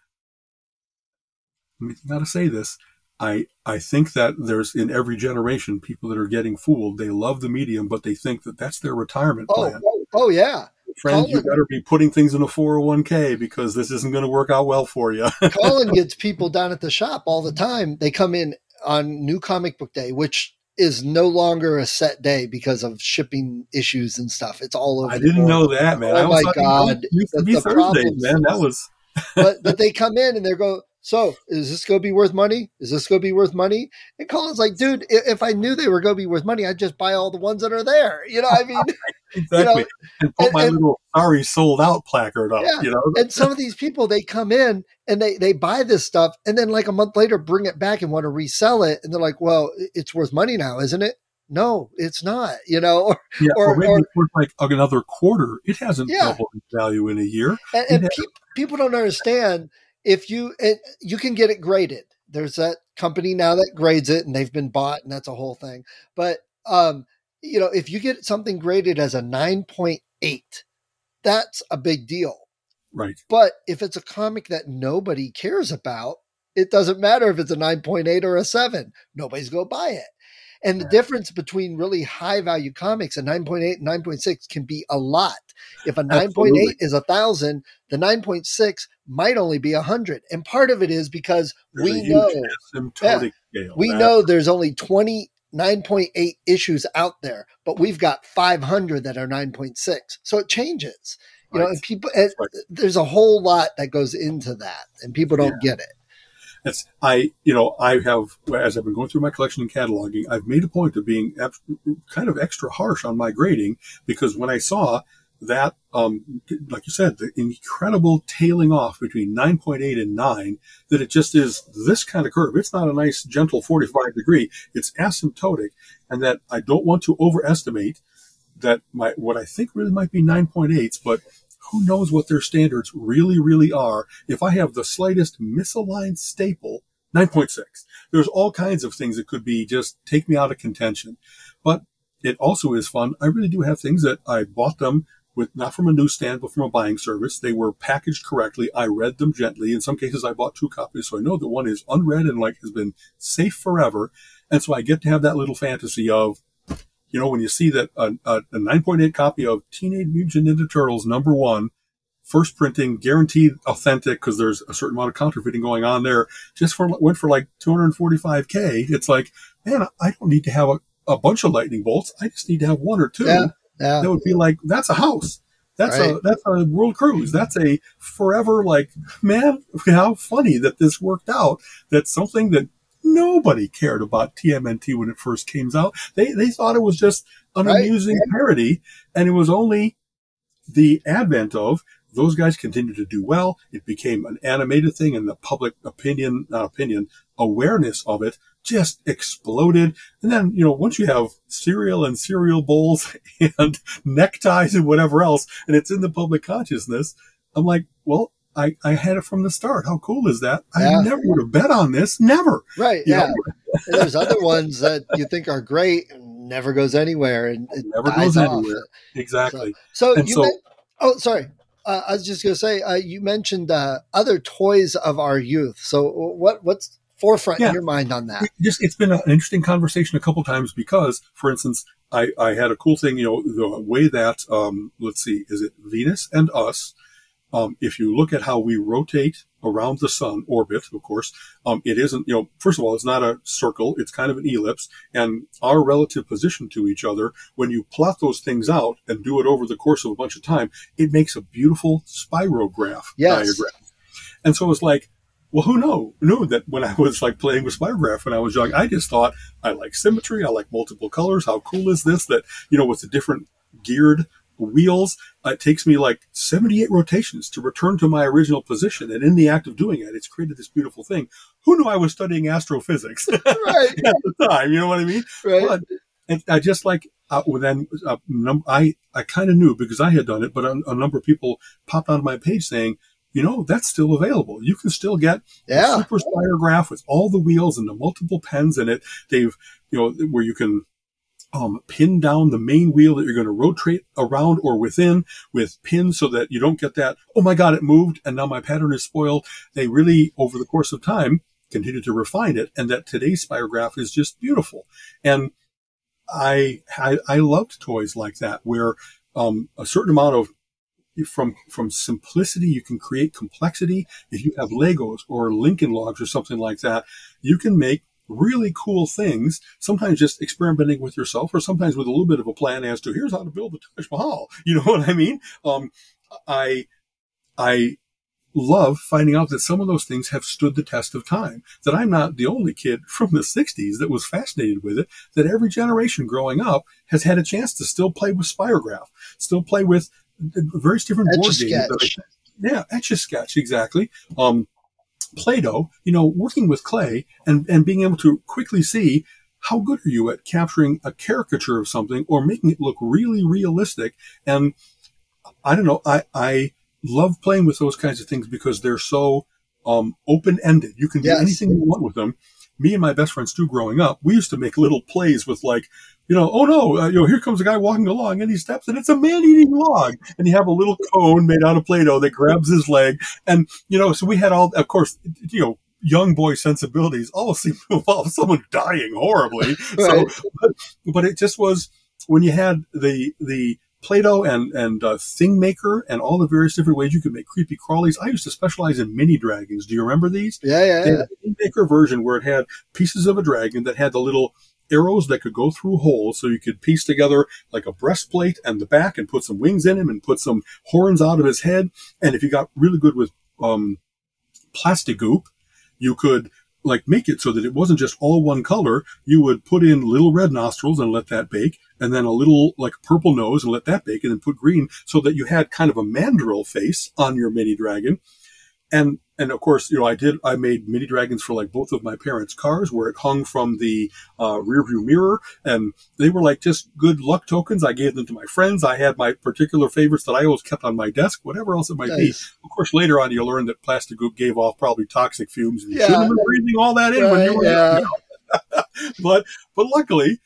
I gotta say this. I I think that there's in every generation people that are getting fooled. They love the medium, but they think that that's their retirement plan. Oh, oh yeah friends, Colin, you better be putting things in a 401k because this isn't going to work out well for you. Colin gets people down at the shop all the time. They come in on new comic book day, which is no longer a set day because of shipping issues and stuff. It's all over. I didn't know that, man. Oh my god, used to be Thursday, man. That was. but but they come in and they go. So is this going to be worth money? Is this going to be worth money? And Colin's like, dude, if I knew they were going to be worth money, I'd just buy all the ones that are there. You know, I mean, exactly. You know, and put and, my and, little sorry sold out placard up. Yeah. You know, and some of these people they come in and they they buy this stuff, and then like a month later bring it back and want to resell it, and they're like, well, it's worth money now, isn't it? No, it's not. You know, or yeah, or, or maybe or, it's worth like another quarter. It hasn't yeah. doubled in value in a year. And, and pe- people don't understand if you it, you can get it graded. There's that company now that grades it, and they've been bought, and that's a whole thing. But um, you know, if you get something graded as a nine point eight, that's a big deal. Right. But if it's a comic that nobody cares about, it doesn't matter if it's a 9.8 or a 7. Nobody's going to buy it. And the difference between really high value comics, a 9.8 and 9.6 can be a lot. If a 9.8 is a thousand, the 9.6 might only be a hundred. And part of it is because there's we know, yeah, we know there's only 20 9.8 issues out there, but we've got 500 that are 9.6. So it changes. You right. know, and people, right. there's a whole lot that goes into that, and people don't yeah. get it. That's I, you know, I have as I've been going through my collection and cataloging, I've made a point of being kind of extra harsh on my grading because when I saw that, um, like you said, the incredible tailing off between 9.8 and 9, that it just is this kind of curve. It's not a nice, gentle 45 degree. It's asymptotic. And that I don't want to overestimate that my, what I think really might be 9.8s, but who knows what their standards really, really are. If I have the slightest misaligned staple, 9.6, there's all kinds of things that could be just take me out of contention. But it also is fun. I really do have things that I bought them with not from a newsstand, but from a buying service. They were packaged correctly. I read them gently. In some cases, I bought two copies, so I know that one is unread and like has been safe forever. And so I get to have that little fantasy of, you know, when you see that uh, uh, a, a, a 9.8 copy of Teenage Mutant Ninja Turtles number one, first printing, guaranteed authentic because there's a certain amount of counterfeiting going on there, just for went for like 245k. It's like, man, I don't need to have a, a bunch of lightning bolts. I just need to have one or two. Yeah. Yeah. That would be like, that's a house. That's right. a that's a world cruise. That's a forever like man. How funny that this worked out. That's something that nobody cared about TMNT when it first came out. They they thought it was just an right. amusing parody, and it was only the advent of those guys continued to do well. It became an animated thing, and the public opinion, not opinion, awareness of it just exploded. And then, you know, once you have cereal and cereal bowls and neckties and whatever else, and it's in the public consciousness, I'm like, well, I, I had it from the start. How cool is that? Yeah. I never would have bet on this. Never. Right. You yeah. there's other ones that you think are great and never goes anywhere and it never goes off. anywhere. Exactly. So, so you so, oh, sorry. Uh, I was just going to say, uh, you mentioned uh, other toys of our youth. So what, what's forefront yeah. in your mind on that? Just it's been an interesting conversation a couple times because, for instance, I, I had a cool thing. You know, the way that um, let's see, is it Venus and us? Um, if you look at how we rotate around the sun orbit, of course, um, it isn't, you know, first of all, it's not a circle. It's kind of an ellipse and our relative position to each other. When you plot those things out and do it over the course of a bunch of time, it makes a beautiful spirograph yes. diagram. And so it's like, well, who know, knew that when I was like playing with Spirograph when I was young, I just thought I like symmetry. I like multiple colors. How cool is this? That, you know, with the different geared wheels, it takes me like 78 rotations to return to my original position. And in the act of doing it, it's created this beautiful thing. Who knew I was studying astrophysics right. at the time? You know what I mean? Right. But, and I just like, uh, then uh, num- I, I kind of knew because I had done it, but a, a number of people popped onto my page saying, you know, that's still available. You can still get yeah. a super spirograph with all the wheels and the multiple pens in it. They've, you know, where you can um, pin down the main wheel that you're going to rotate around or within with pins so that you don't get that, oh my God, it moved and now my pattern is spoiled. They really, over the course of time, continue to refine it. And that today's spirograph is just beautiful. And I, I, I loved toys like that where, um, a certain amount of from from simplicity you can create complexity if you have legos or lincoln logs or something like that you can make really cool things sometimes just experimenting with yourself or sometimes with a little bit of a plan as to here's how to build the taj mahal you know what i mean um, i i love finding out that some of those things have stood the test of time that i'm not the only kid from the 60s that was fascinated with it that every generation growing up has had a chance to still play with spirograph still play with various different board games. yeah, etch a sketch exactly. Um, Play-Doh, you know, working with clay and and being able to quickly see how good are you at capturing a caricature of something or making it look really realistic. And I don't know, I I love playing with those kinds of things because they're so um, open ended. You can do yes. anything you want with them me and my best friend Stu growing up, we used to make little plays with like, you know, oh no, uh, you know, here comes a guy walking along and he steps and it's a man eating log. And you have a little cone made out of Play-Doh that grabs his leg. And, you know, so we had all, of course, you know, young boy sensibilities all seem to involve someone dying horribly. right. So, but, but, it just was when you had the the Play-Doh and and uh, Thing Maker and all the various different ways you could make creepy crawlies. I used to specialize in mini dragons. Do you remember these? Yeah, yeah. Yeah. Thing Maker version where it had pieces of a dragon that had the little arrows that could go through holes so you could piece together like a breastplate and the back and put some wings in him and put some horns out of his head. And if you got really good with um, Plasti-Goop, you could like make it so that it wasn't just all one color. You would put in little red nostrils and let that bake, and then a little like purple nose and let that bake, and then put green so that you had kind of a mandrill face on your mini dragon. And and of course, you know, I did. I made mini dragons for like both of my parents' cars, where it hung from the uh, rear view mirror, and they were like just good luck tokens. I gave them to my friends. I had my particular favorites that I always kept on my desk, whatever else it might nice. be. Of course, later on, you learn that plastic goop gave off probably toxic fumes, and you yeah. shouldn't have been breathing all that in right, when you were. Yeah. but but luckily,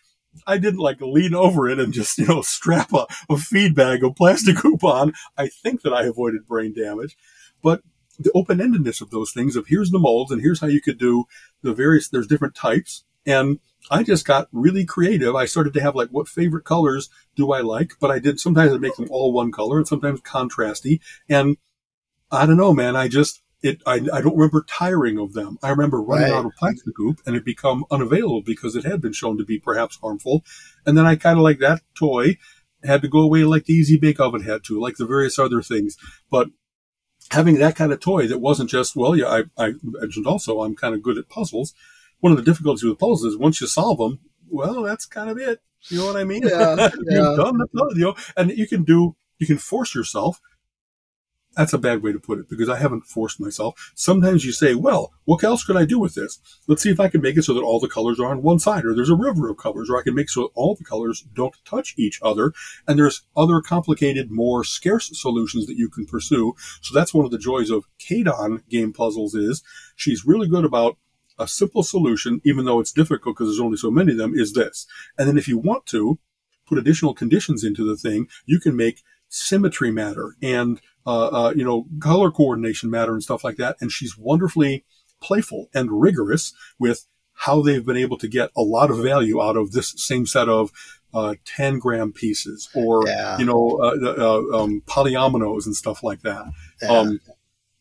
I didn't like lean over it and just, you know, strap a, a feed bag of Plasti-Goop on. I think that I avoided brain damage. But the open endedness of those things of here's the molds and here's how you could do the various, there's different types. And I just got really creative. I started to have like, what favorite colors do I like? But I did sometimes I make them all one color and sometimes contrasty. And I don't know, man. I just, it, I, I don't remember tiring of them. I remember running right. out of Plasti-Goop and it become unavailable because it had been shown to be perhaps harmful. And then I kind of like that toy had to go away like the easy bake oven had to, like the various other things. But having that kind of toy that wasn't just, well, yeah, I, I mentioned also I'm kind of good at puzzles. One of the difficulties with puzzles is once you solve them, well, that's kind of it. You know what I mean? Yeah, You've done the puzzle, you know, and you can do, you can force yourself that's a bad way to put it because I haven't forced myself. Sometimes you say, well, what else could I do with this? Let's see if I can make it so that all the colors are on one side or there's a river of colors or I can make so all the colors don't touch each other. And there's other complicated, more scarce solutions that you can pursue. So that's one of the joys of Kadon game puzzles is she's really good about a simple solution, even though it's difficult because there's only so many of them, is this. And then if you want to put additional conditions into the thing, you can make symmetry matter and you know, color coordination matter and stuff like that. And she's wonderfully playful and rigorous with how they've been able to get a lot of value out of this same set of uh, tangram pieces or, yeah. you know, uh, uh, um, polyominoes and stuff like that. Yeah. Um,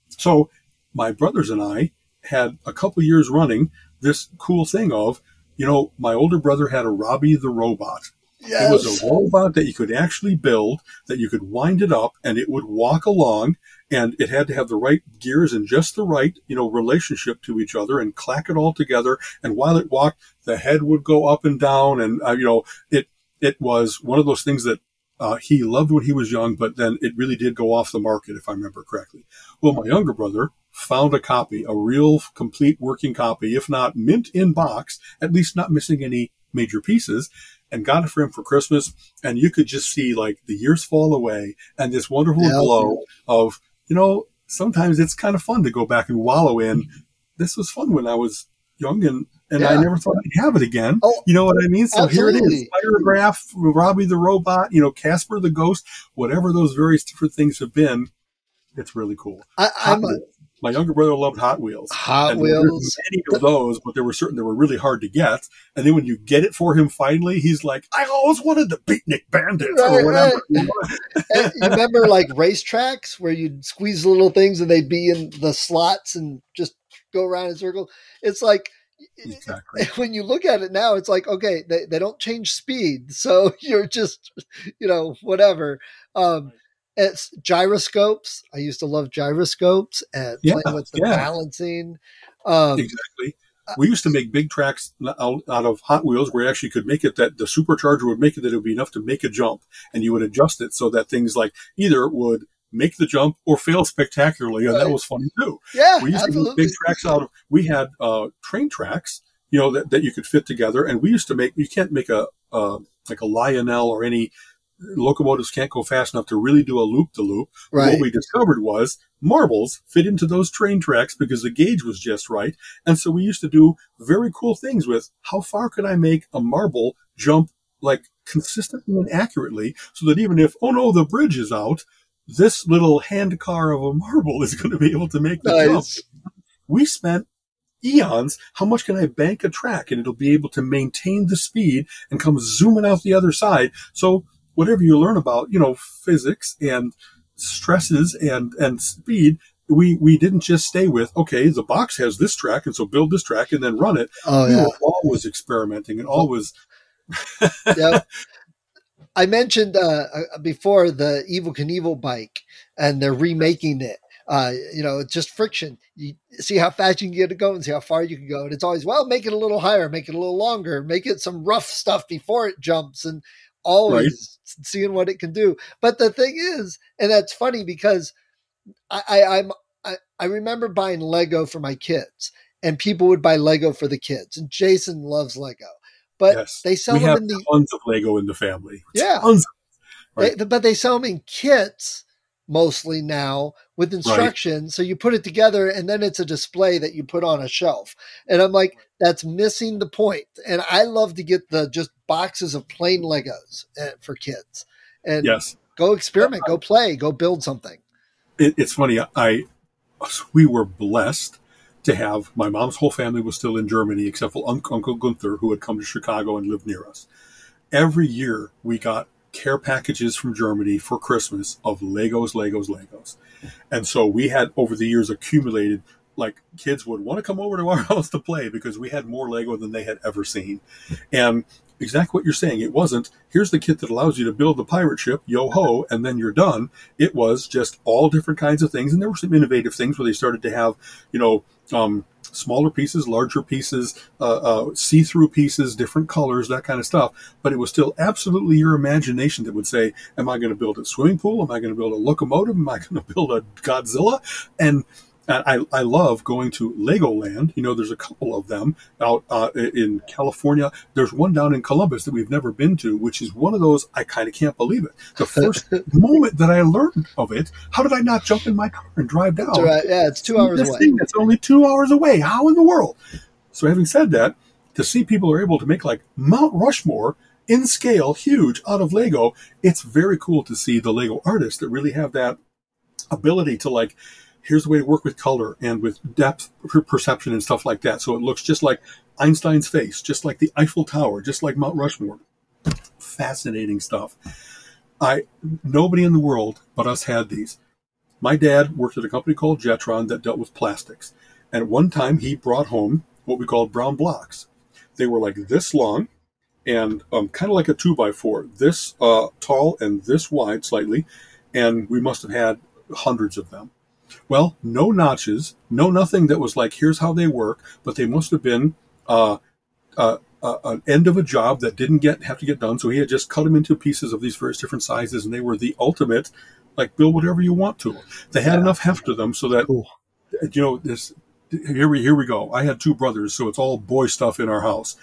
so my brothers and I had a couple years running this cool thing of, you know, my older brother had a Robbie the robot Yes. It was a robot that you could actually build, that you could wind it up and it would walk along and it had to have the right gears and just the right, you know, relationship to each other and clack it all together. And while it walked, the head would go up and down. And, uh, you know, it, it was one of those things that uh, he loved when he was young, but then it really did go off the market, if I remember correctly. Well, my younger brother found a copy, a real complete working copy, if not mint in box, at least not missing any major pieces and got it for him for Christmas. And you could just see like the years fall away and this wonderful yeah. glow of, you know, sometimes it's kind of fun to go back and wallow in. This was fun when I was young and, and yeah. I never thought I'd have it again. Oh, you know what I mean? So absolutely. here it is. Spirograph, Robbie the robot, you know, Casper the ghost, whatever those various different things have been. It's really cool. I, am a, my younger brother loved Hot Wheels. Hot Wheels. Many of those, but there were certain that were really hard to get. And then when you get it for him finally, he's like, I always wanted the Beatnik Bandits right, or whatever. Right. you remember like racetracks where you'd squeeze little things and they'd be in the slots and just go around in circles? It's like, Exactly. When you look at it now, it's like, okay, they, they don't change speed. So you're just, you know, whatever. Um, it's gyroscopes. I used to love gyroscopes and yeah, playing with the yeah. balancing. Um, exactly. Uh, we used to make big tracks out, out, of Hot Wheels where you actually could make it that the supercharger would make it that it would be enough to make a jump and you would adjust it so that things like either would make the jump or fail spectacularly. And right. that was funny too. Yeah. We used absolutely. to make big tracks out of, we had, uh, train tracks, you know, that, that you could fit together. And we used to make, you can't make a, uh, like a Lionel or any locomotives can't go fast enough to really do a loop to loop. What we discovered was marbles fit into those train tracks because the gauge was just right. And so we used to do very cool things with how far can I make a marble jump like consistently and accurately so that even if, oh no, the bridge is out, this little hand car of a marble is going to be able to make the nice. jump. We spent eons, how much can I bank a track and it'll be able to maintain the speed and come zooming out the other side. So whatever you learn about, you know, physics and stresses and, and speed, we, we didn't just stay with, okay, the box has this track. And so build this track and then run it. Oh, we yeah. were always experimenting and always. Yep. I mentioned uh, uh, before the Evel Knievel bike, and they're remaking it. Uh, you know, just friction. You see how fast you can get it going, see how far you can go, and it's always well, make it a little higher, make it a little longer, make it some rough stuff before it jumps, and always seeing what it can do. But the thing is, and that's funny because I, I I'm I, I remember buying Lego for my kids, and people would buy Lego for the kids, and Jason loves Lego. But Yes. they sell we them have in the tons of Lego in the family. Yeah. Tons. Right. They, but they sell them in kits mostly now with instructions. So you put it together and then it's a display that you put on a shelf. And I'm like, that's missing the point. And I love to get the just boxes of plain Legos uh, for kids and Yes. go experiment, go play, go build something. it, it's funny. I we were blessed to have my mom's whole family was still in Germany, except for Uncle Gunther, who had come to Chicago and lived near us. Every year, we got care packages from Germany for Christmas of Legos, Legos, Legos, and so we had over the years accumulated. Like kids would want to come over to our house to play because we had more Lego than they had ever seen, and exactly what you're saying. It wasn't, here's the kit that allows you to build the pirate ship, yo ho, and then you're done. It was just all different kinds of things. And there were some innovative things where they started to have, you know, um, smaller pieces, larger pieces, uh, uh, see through pieces, different colors, that kind of stuff. But it was still absolutely your imagination that would say, Am I going to build a swimming pool? Am I going to build a locomotive? Am I going to build a Godzilla? And I, I love going to Legoland. You know, there's a couple of them out uh, in California. There's one down in Columbus that we've never been to, which is one of those I kind of can't believe it. The first moment that I learned of it, how did I not jump in my car and drive down? Right. Yeah, it's two hours this away. thing that's only two hours away. How in the world? So, having said that, to see people are able to make like Mount Rushmore in scale, huge, out of Lego, it's very cool to see the Lego artists that really have that ability to like. Here's the way to work with color and with depth perception and stuff like that. So it looks just like Einstein's face, just like the Eiffel Tower, just like Mount Rushmore. Fascinating stuff. I nobody in the world but us had these. My dad worked at a company called Jetron that dealt with plastics. And at one time he brought home what we called brown blocks. They were like this long and um, kind of like a two by four, this uh, tall and this wide slightly. And we must have had hundreds of them. Well, no notches, no nothing that was like, here's how they work, but they must have been uh, uh, uh, an end of a job that didn't get have to get done. So he had just cut them into pieces of these various different sizes, and they were the ultimate, like build whatever you want to. They had Yeah. enough heft to them so that you know this. Here we here we go. I had two brothers, so it's all boy stuff in our house.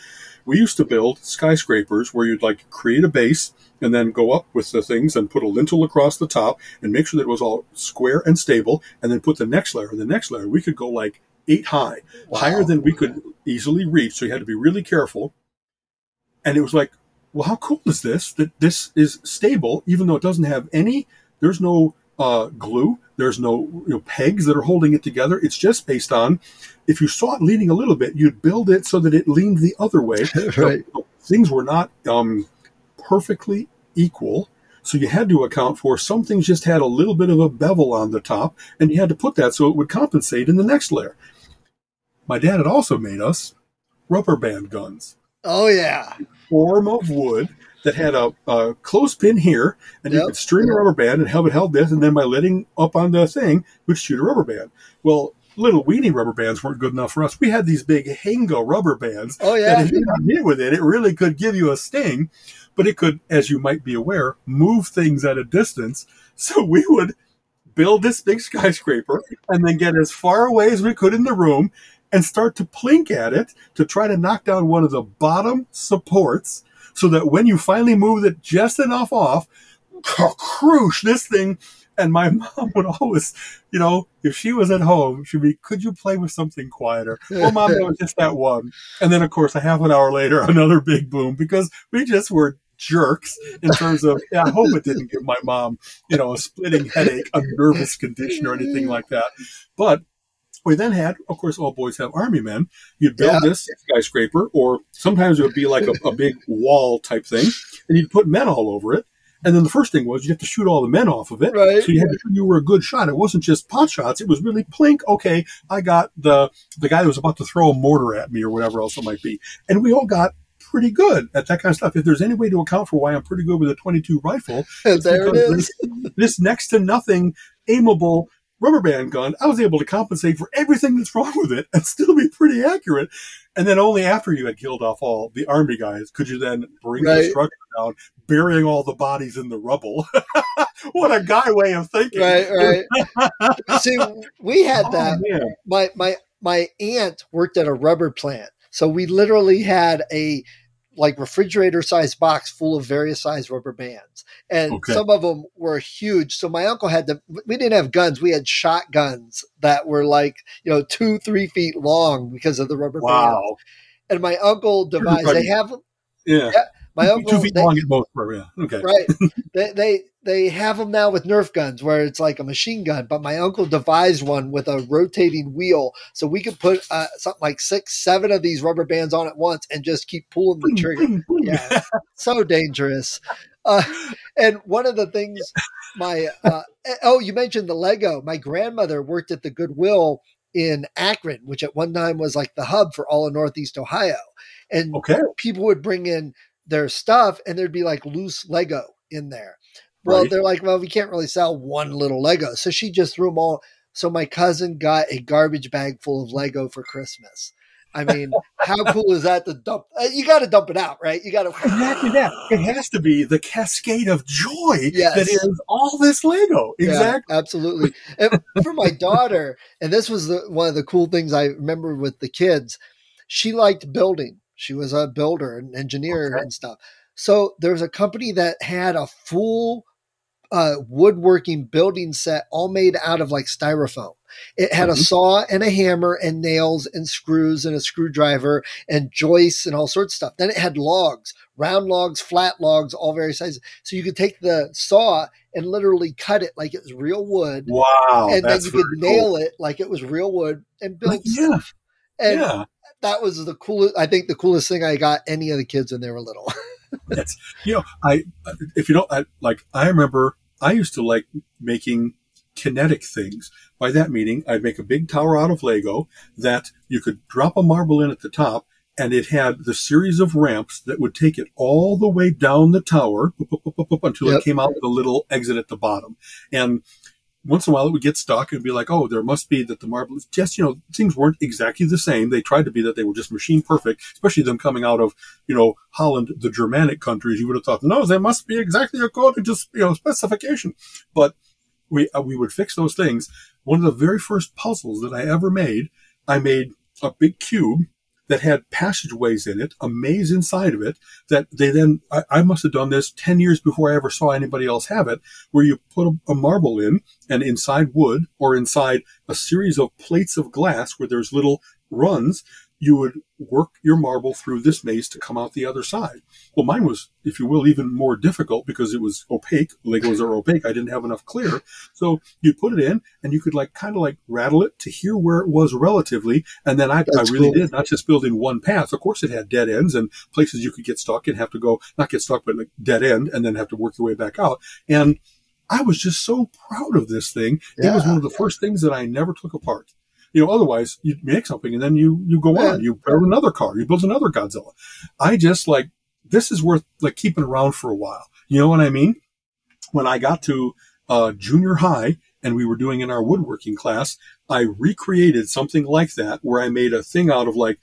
We used to build skyscrapers where you'd like create a base and then go up with the things and put a lintel across the top and make sure that it was all square and stable, and then put the next layer. and The next layer we could go like eight high, higher than we could easily reach. So you had to be really careful. And it was like, well, how cool is this? That this is stable, even though it doesn't have any. There's no uh, glue. There's no you know, pegs that are holding it together. It's just based on if you saw it leaning a little bit, you'd build it so that it leaned the other way. right. So things were not um, perfectly equal. So you had to account for some things just had a little bit of a bevel on the top, and you had to put that so it would compensate in the next layer. My dad had also made us rubber band guns, Oh yeah. form of wood that had a, a clothespin here, and you could string a rubber band and have it held this, and then by letting up on the thing, would shoot a rubber band. Well, little weenie rubber bands weren't good enough for us. We had these big Hango rubber bands Oh yeah. if you got hit with it, it really could give you a sting, but it could, as you might be aware, move things at a distance. So we would build this big skyscraper and then get as far away as we could in the room and start to plink at it to try to knock down one of the bottom supports so that when you finally moved it just enough off, croosh, this thing. And my mom would always, you know, if she was at home, she'd be, could you play with something quieter? Well, mom, that was just that one. And then, of course, a half an hour later, another big boom because we just were jerks in terms of, yeah, I hope it didn't give my mom, you know, a splitting headache, a nervous condition or anything like that. But we then had, of course, all boys have army men. You'd build yeah. this skyscraper, or sometimes it would be like a, a big wall type thing, and you'd put men all over it. And then the first thing was you have to shoot all the men off of it. Right. So you had to you were a good shot. It wasn't just pot shots. It was really plink. Okay, I got the the guy that was about to throw a mortar at me or whatever else it might be. And we all got pretty good at that kind of stuff. If there's any way to account for why I'm pretty good with a 22 rifle, there it is. This, this next to nothing aimable rubber band gun, I was able to compensate for everything that's wrong with it and still be pretty accurate. And then only after you had killed off all the army guys could you then bring right. the structure down, burying all the bodies in the rubble. what a guy way of thinking. Right, right. See, we had oh, that. Man. My my my aunt worked at a rubber plant. So we literally had a like refrigerator sized box full of various size rubber bands. And okay. some of them were huge. So my uncle had to, we didn't have guns. We had shotguns that were like, you know, two, three feet long because of the rubber wow. bands. And my uncle devised, they have. Yeah. yeah. My uncle, two feet they, long at most, yeah. Okay. Right. they, they, they have them now with Nerf guns where it's like a machine gun, but my uncle devised one with a rotating wheel. So we could put uh, something like six, seven of these rubber bands on at once and just keep pulling the trigger. yeah. so dangerous. Uh, and one of the things my, uh, eh, oh, you mentioned the Lego. My grandmother worked at the Goodwill in Akron, which at one time was like the hub for all of Northeast Ohio. And okay. people would bring in their stuff and there'd be like loose Lego in there. Well, right. they're like, well, we can't really sell one little Lego. So she just threw them all. So my cousin got a garbage bag full of Lego for Christmas. I mean, how cool is that to dump? Uh, you got to dump it out, right? You got to exactly that. It has to be the cascade of joy yes. that is all this Lego. Exactly, yeah, absolutely. And for my daughter, and this was the, one of the cool things I remember with the kids. She liked building. She was a builder and engineer okay. and stuff. So there was a company that had a full uh, woodworking building set, all made out of like styrofoam. It had mm-hmm. a saw and a hammer and nails and screws and a screwdriver and joists and all sorts of stuff. Then it had logs, round logs, flat logs, all various sizes. So you could take the saw and literally cut it like it was real wood. Wow. And then you could nail it like it was real wood and build like, stuff. Yeah. And yeah that was the coolest. I think the coolest thing I got any of the kids when they were little. That's you know I if you don't I, like I remember I used to like making kinetic things. By that meaning, I'd make a big tower out of Lego that you could drop a marble in at the top, and it had the series of ramps that would take it all the way down the tower until yep. it came out with a little exit at the bottom. And once in a while it would get stuck and be like, oh, there must be that the marble is just, you know, things weren't exactly the same. They tried to be that they were just machine perfect, especially them coming out of, you know, Holland, the Germanic countries. You would have thought, no, they must be exactly according to, you know, specification. But we, uh, we would fix those things. One of the very first puzzles that I ever made, I made a big cube that had passageways in it, a maze inside of it that they then, I, I, must have done this 10 years before I ever saw anybody else have it, where you put a, a, marble in and inside wood or inside a series of plates of glass where there's little runs you would work your marble through this maze to come out the other side. Well, mine was, if you will, even more difficult because it was opaque. Legos are opaque. I didn't have enough clear. So you put it in and you could like kind of like rattle it to hear where it was relatively. And then I, I really cool. did not just build in one path. Of course, it had dead ends and places you could get stuck and have to go, not get stuck, but like dead end and then have to work your way back out. And I was just so proud of this thing. Yeah. It was one of the first things that I never took apart. You know, otherwise you make something and then you, you go on, you build another car, you build another Godzilla. I just like, this is worth like keeping around for a while. You know what I mean? When I got to, uh, junior high and we were doing in our woodworking class, I recreated something like that where I made a thing out of like,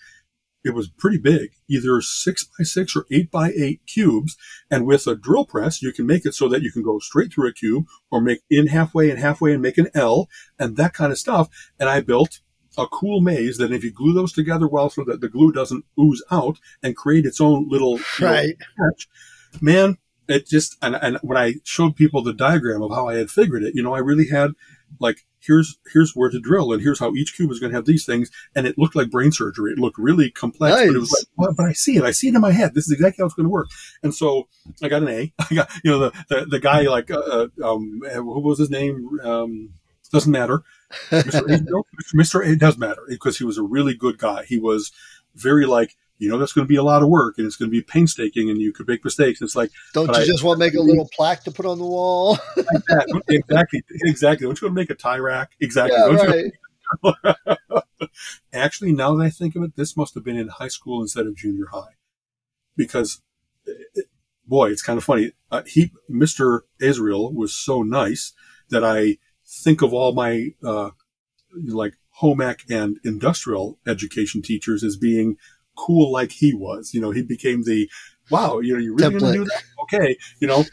it was pretty big, either six by six or eight by eight cubes. And with a drill press, you can make it so that you can go straight through a cube or make in halfway and halfway and make an L and that kind of stuff. And I built a cool maze that if you glue those together well so that the glue doesn't ooze out and create its own little right. Know, patch, man, it just, and, and when I showed people the diagram of how I had figured it, you know, I really had like here's here's where to drill and here's how each cube is going to have these things and it looked like brain surgery it looked really complex nice. but it was like well, but i see it i see it in my head this is exactly how it's going to work and so i got an a i got you know the the, the guy like uh, uh um what was his name um doesn't matter Mr. A, no, Mr. A, it does matter because he was a really good guy. He was very like, you know, that's going to be a lot of work and it's going to be painstaking and you could make mistakes. It's like, don't you I, just want to make a little plaque to put on the wall? exactly. Exactly. Don't you want to make a tie rack? Exactly. Yeah, right. Actually, now that I think of it, this must have been in high school instead of junior high because boy, it's kind of funny. Uh, he, Mr. Israel was so nice that I think of all my, uh, like home ec and industrial education teachers as being cool like he was. You know, he became the, wow, you know, you really to do that? Okay. You know,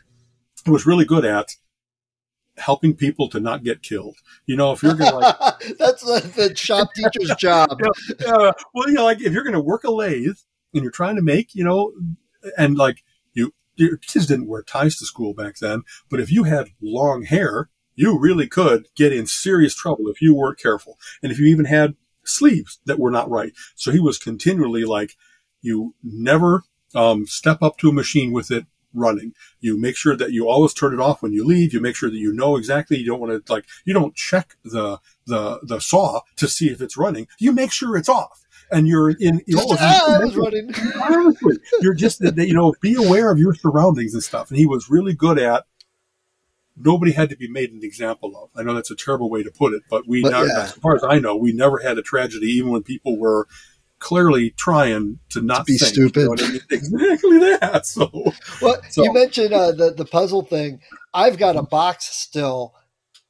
he was really good at helping people to not get killed. You know, if you're going to like, that's the, the shop teacher's job. Yeah, yeah, well, you know, like if you're going to work a lathe and you're trying to make, you know, and like you, your kids didn't wear ties to school back then, but if you had long hair, you really could get in serious trouble if you weren't careful. And if you even had sleeves that were not right. So he was continually like, you never um, step up to a machine with it running. You make sure that you always turn it off when you leave. You make sure that you know exactly. You don't want to like, you don't check the, the, the saw to see if it's running. You make sure it's off and you're in, you know, ah, running. Honestly, you're just, you know, be aware of your surroundings and stuff. And he was really good at, nobody had to be made an example of. I know that's a terrible way to put it, but we, but, never, yeah. as far as I know, we never had a tragedy, even when people were clearly trying to not to be think, stupid. You know I mean? Exactly that. So, well, so. you mentioned uh, the the puzzle thing. I've got a box still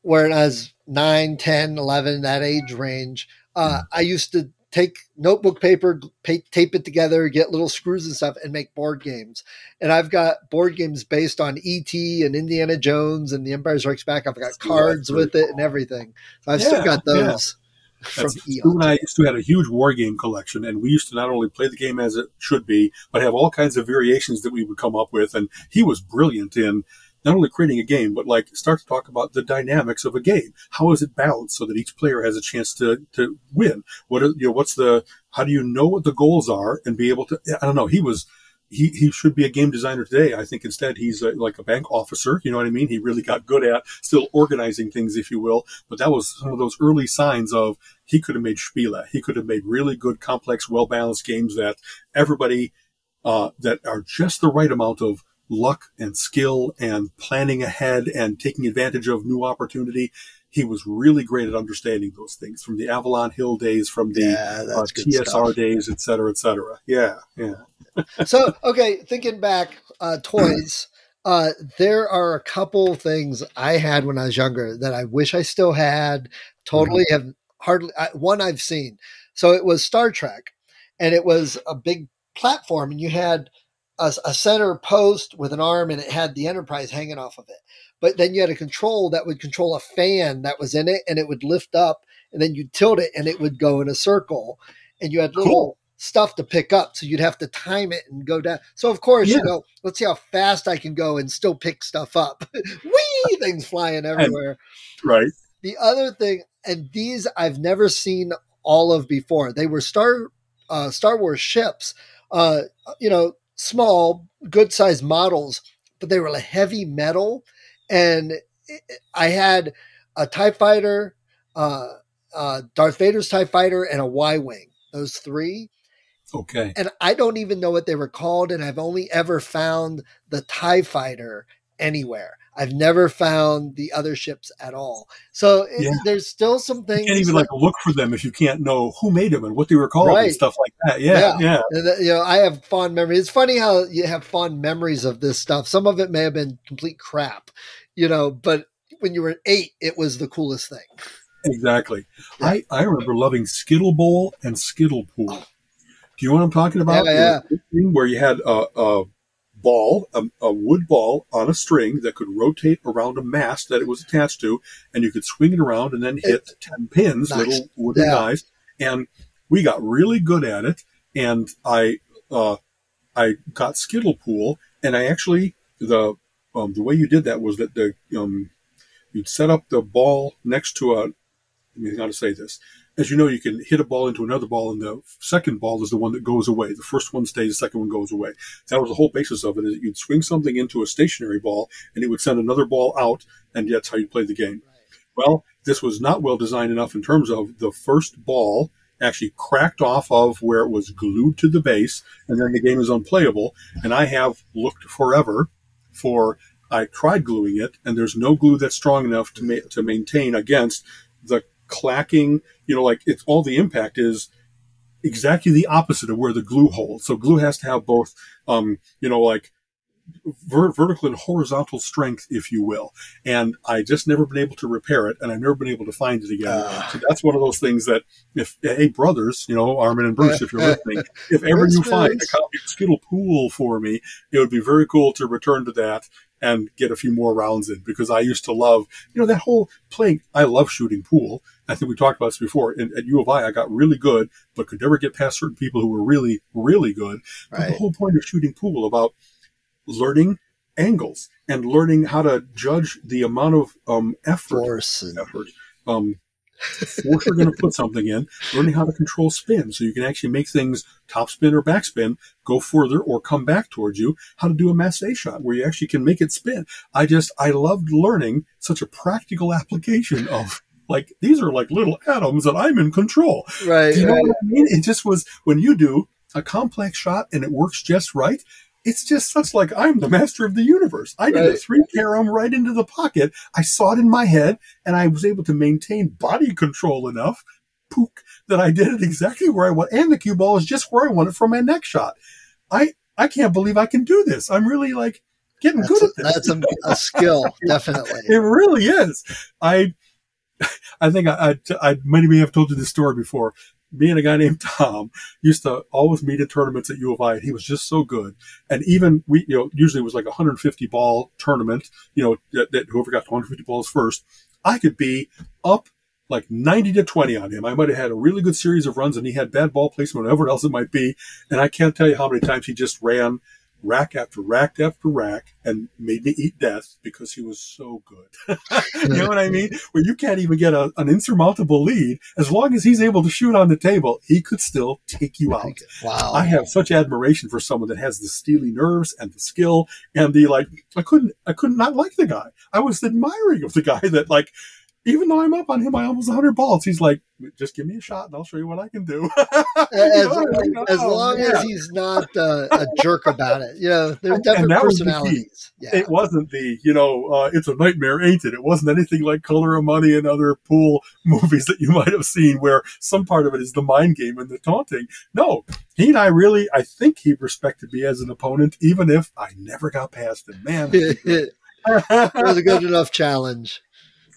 where it has 9, 10, 11, that age range. Uh, I used to take notebook paper, pay, tape it together, get little screws and stuff, and make board games. And I've got board games based on ET and Indiana Jones and The Empire Strikes Back. I've got cards with it and everything. So I've yeah, still got those. Yeah. Stu and I used to have a huge war game collection, and we used to not only play the game as it should be, but have all kinds of variations that we would come up with. And he was brilliant in not only creating a game, but like start to talk about the dynamics of a game. How is it balanced so that each player has a chance to, to win? What are, you know, what's the, how do you know what the goals are and be able to, I don't know. He was, he, he should be a game designer today. I think instead he's a, like a bank officer. You know what I mean? He really got good at still organizing things, if you will. But that was some of those early signs of he could have made Spiele. He could have made really good, complex, well balanced games that everybody, uh, that are just the right amount of luck and skill and planning ahead and taking advantage of new opportunity. He was really great at understanding those things from the Avalon Hill days, from the yeah, uh, TSR stuff. days, et cetera, et cetera. Yeah, yeah. so, okay, thinking back, uh, toys. Uh, there are a couple things I had when I was younger that I wish I still had. Totally mm-hmm. have hardly one I've seen. So it was Star Trek, and it was a big platform, and you had a, a, center post with an arm and it had the Enterprise hanging off of it. But then you had a control that would control a fan that was in it and it would lift up and then you'd tilt it and it would go in a circle. And you had little cool. stuff to pick up. So you'd have to time it and go down. So, of course, yeah. you know, let's see how fast I can go and still pick stuff up. Whee! Things flying everywhere. And, right. The other thing, and these I've never seen all of before, they were Star, uh, Star Wars ships. Uh, you know, small, good sized models, but they were like heavy metal. And I had a TIE fighter, uh, uh, Darth Vader's TIE fighter, and a Y Wing, those three. Okay. And I don't even know what they were called. And I've only ever found the TIE fighter anywhere. I've never found the other ships at all. So it, yeah. there's still some things. You can't even that, like look for them if you can't know who made them and what they were called right. and stuff like that. Yeah, yeah. yeah. you know, I have fond memories. It's funny how you have fond memories of this stuff. Some of it may have been complete crap, you know, but when you were eight, it was the coolest thing. Exactly. Yeah. I, I remember loving Skittle Bowl and Skittle Pool. Do you know what I'm talking about? Yeah, yeah. Where you had a, a ball, a, a, wood ball on a string that could rotate around a mast that it was attached to, and you could swing it around and then hit it, 10 pins, nice. little wooden yeah. guys. And we got really good at it. And I, uh, I got Skittle Pool, and I actually, the, um, the way you did that was that the, um, you'd set up the ball next to a, let me how to say this as you know, you can hit a ball into another ball, and the second ball is the one that goes away. The first one stays, the second one goes away. That was the whole basis of it. Is you'd swing something into a stationary ball, and it would send another ball out, and that's how you play the game. Well, this was not well designed enough in terms of the first ball actually cracked off of where it was glued to the base, and then the game is unplayable. And I have looked forever for. I tried gluing it, and there's no glue that's strong enough to ma- to maintain against the clacking. You know, like it's all the impact is exactly the opposite of where the glue holds. So glue has to have both, um, you know, like ver- vertical and horizontal strength, if you will. And I just never been able to repair it, and I've never been able to find it again. Uh, so that's one of those things that, if hey brothers, you know Armin and Bruce, if you're listening, if ever you find a copy of Skittle Pool for me, it would be very cool to return to that and get a few more rounds in because I used to love, you know, that whole playing. I love shooting pool. I think we talked about this before. And at U of I, I got really good, but could never get past certain people who were really, really good. Right. The whole point of shooting pool about learning angles and learning how to judge the amount of um, effort, Force effort um, force you're going to put something in, learning how to control spin so you can actually make things top spin or backspin go further or come back towards you, how to do a masse shot where you actually can make it spin. I just, I loved learning such a practical application of like, these are like little atoms that I'm in control. Right. Do you know right. what I mean? It just was when you do a complex shot and it works just right, it's just such like I'm the master of the universe. I did right. a three carom right into the pocket. I saw it in my head and I was able to maintain body control enough, pook, that I did it exactly where I want. And the cue ball is just where I want it for my next shot. I, I can't believe I can do this. I'm really like getting that's good a, at this. That's a, a skill, definitely. It really is. I, I think I, I, I have told you this story before me and a guy named Tom used to always meet in tournaments at U of I, and he was just so good. And even we, you know, usually it was like a 150 ball tournament, you know, that, that whoever got to 150 balls first, I could be up like 90 to 20 on him. I might have had a really good series of runs and he had bad ball placement, whatever else it might be. And I can't tell you how many times he just ran rack after rack after rack and made me eat death because he was so good. you know what I mean? Where you can't even get a, an insurmountable lead. As long as he's able to shoot on the table, he could still take you out. Wow. I have such admiration for someone that has the steely nerves and the skill and the like. I couldn't, I couldn't not like the guy. I was admiring of the guy that like, even though I'm up on him by almost 100 balls, he's like, just give me a shot and I'll show you what I can do. as, as, long yeah. as he's not uh, a jerk about it. You know, there's definitely personalities. Yeah. It wasn't the, you know, uh, it's a nightmare, ain't it? It wasn't anything like Color of Money and other pool movies that you might have seen where some part of it is the mind game and the taunting. No, he and I really, I think he respected me as an opponent, even if I never got past him. Man. it was a good enough challenge.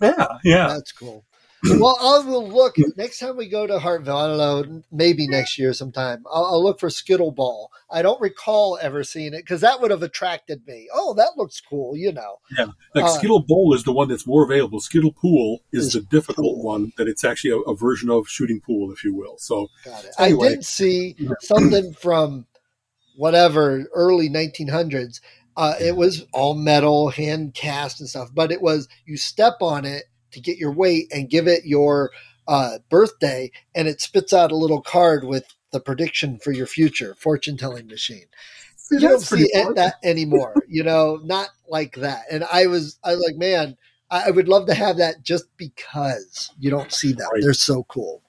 Yeah, yeah. That's cool. well, I will look next time we go to Hartville. I don't know, maybe next year sometime. I'll, I'll look for Skittle Ball. I don't recall ever seeing it because that would have attracted me. Oh, that looks cool, you know. Yeah, like uh, Skittle Bowl is the one that's more available. Skittle Pool is, is the difficult pool. one that it's actually a, a, version of shooting pool, if you will. So, anyway. I did see something from whatever early 1900s uh, it was all metal, hand cast and stuff, but it was you step on it to get your weight and give it your uh, birthday, and it spits out a little card with the prediction for your future, fortune telling machine. You don't see that anymore, you know, not like that. And I was, I was like, man, I would love to have that just because you don't see them. Right. They're so cool.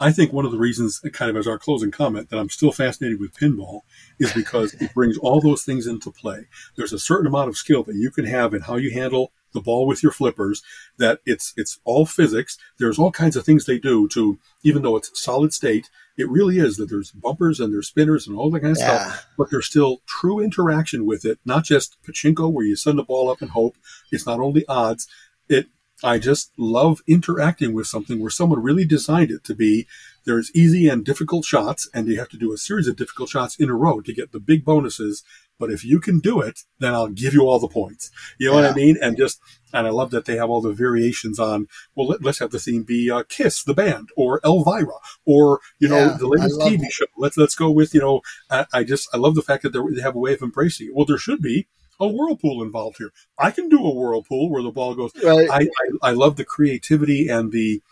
I think one of the reasons, kind of as our closing comment, that I'm still fascinated with pinball is because it brings all those things into play. There's a certain amount of skill that you can have in how you handle the ball with your flippers that it's it's all physics there's all kinds of things they do to even though it's solid state it really is that there's bumpers and there's spinners and all that kind of yeah. stuff but there's still true interaction with it not just pachinko where you send the ball up and hope it's not only odds it I just love interacting with something where someone really designed it to be there's easy and difficult shots, and you have to do a series of difficult shots in a row to get the big bonuses. But if you can do it, then I'll give you all the points. You know yeah. what I mean? And just, and I love that they have all the variations on, well, let, us have the theme be uh, Kiss, the band, or Elvira, or, you know, yeah, the latest TV show. Let's, let's go with, you know, I, I just, I love the fact that they have a way of embracing it. Well, there should be a whirlpool involved here. I can do a whirlpool where the ball goes. Right. I, I, I love the creativity and the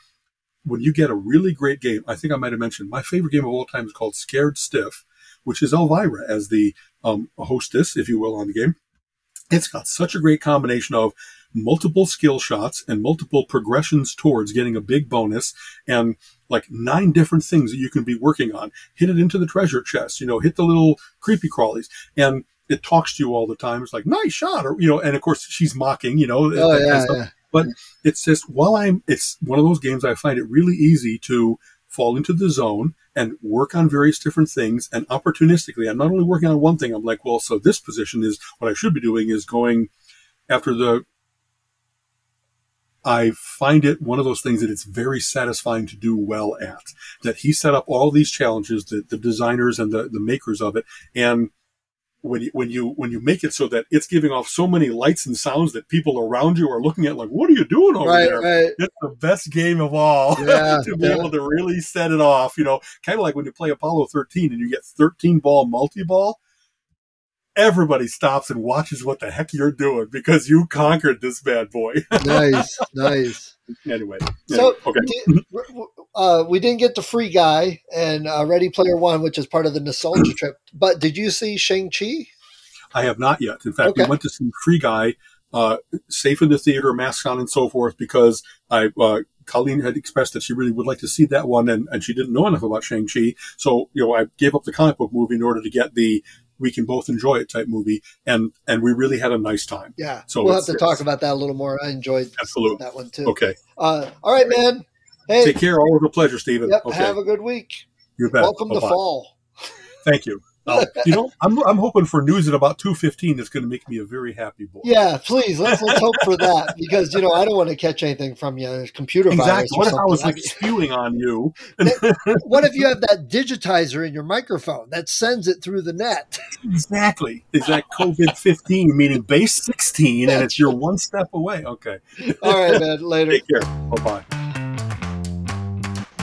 when you get a really great game. I think I might have mentioned my favorite game of all time is called Scared Stiff, which is Elvira as the um, hostess, if you will, on the game. It's got such a great combination of multiple skill shots and multiple progressions towards getting a big bonus and like nine different things that you can be working on. Hit it into the treasure chest, you know, hit the little creepy crawlies and it talks to you all the time. It's like, nice shot. Or, you know, and of course she's mocking, you know, oh, yeah, yeah. but it's just while I'm, it's one of those games I find it really easy to fall into the zone and work on various different things and opportunistically. I'm not only working on one thing. I'm like, well, so this position is what I should be doing is going after the I find it one of those things that it's very satisfying to do well at. That he set up all these challenges, the, the designers and the, the makers of it, and when you when you when you make it so that it's giving off so many lights and sounds that people around you are looking at like, what are you doing over right, there? Right. It's the best game of all yeah, to be yeah. able to really set it off. You know, kind of like when you play Apollo 13 and you get 13 ball multi ball everybody stops and watches what the heck you're doing because you conquered this bad boy. nice, nice. Anyway, so okay. Uh, we didn't get the free guy and uh, Ready Player One, which is part of the nostalgia trip. But did you see Shang Chi? I have not yet. In fact, Okay. we went to see Free Guy, uh, safe in the theater, mask on and so forth, because I, uh, Colleen had expressed that she really would like to see that one, and, and she didn't know enough about Shang Chi. So you know, I gave up the comic book movie in order to get the we can both enjoy it type movie, and and we really had a nice time. Yeah, So we'll have to talk about that a little more. I enjoyed Absolutely. that one too. Okay, Uh, all right, man. Hey, take care. Always a pleasure, Stephen. yep. okay, Have a good week. you bet. Welcome to Bye-bye. fall. Thank you. Uh, you know, I'm I'm hoping for news at about two fifteen. That's going to make me a very happy boy. Yeah, please let's let's hope for that because you know I don't want to catch anything from you. Computer virus Exactly. or What if I was like spewing on you? what if you have that digitizer in your microphone that sends it through the net? Exactly. Is that COVID 15, meaning base 16, and it's you're one step away? Okay. All right, man. Later. Take care. Bye bye.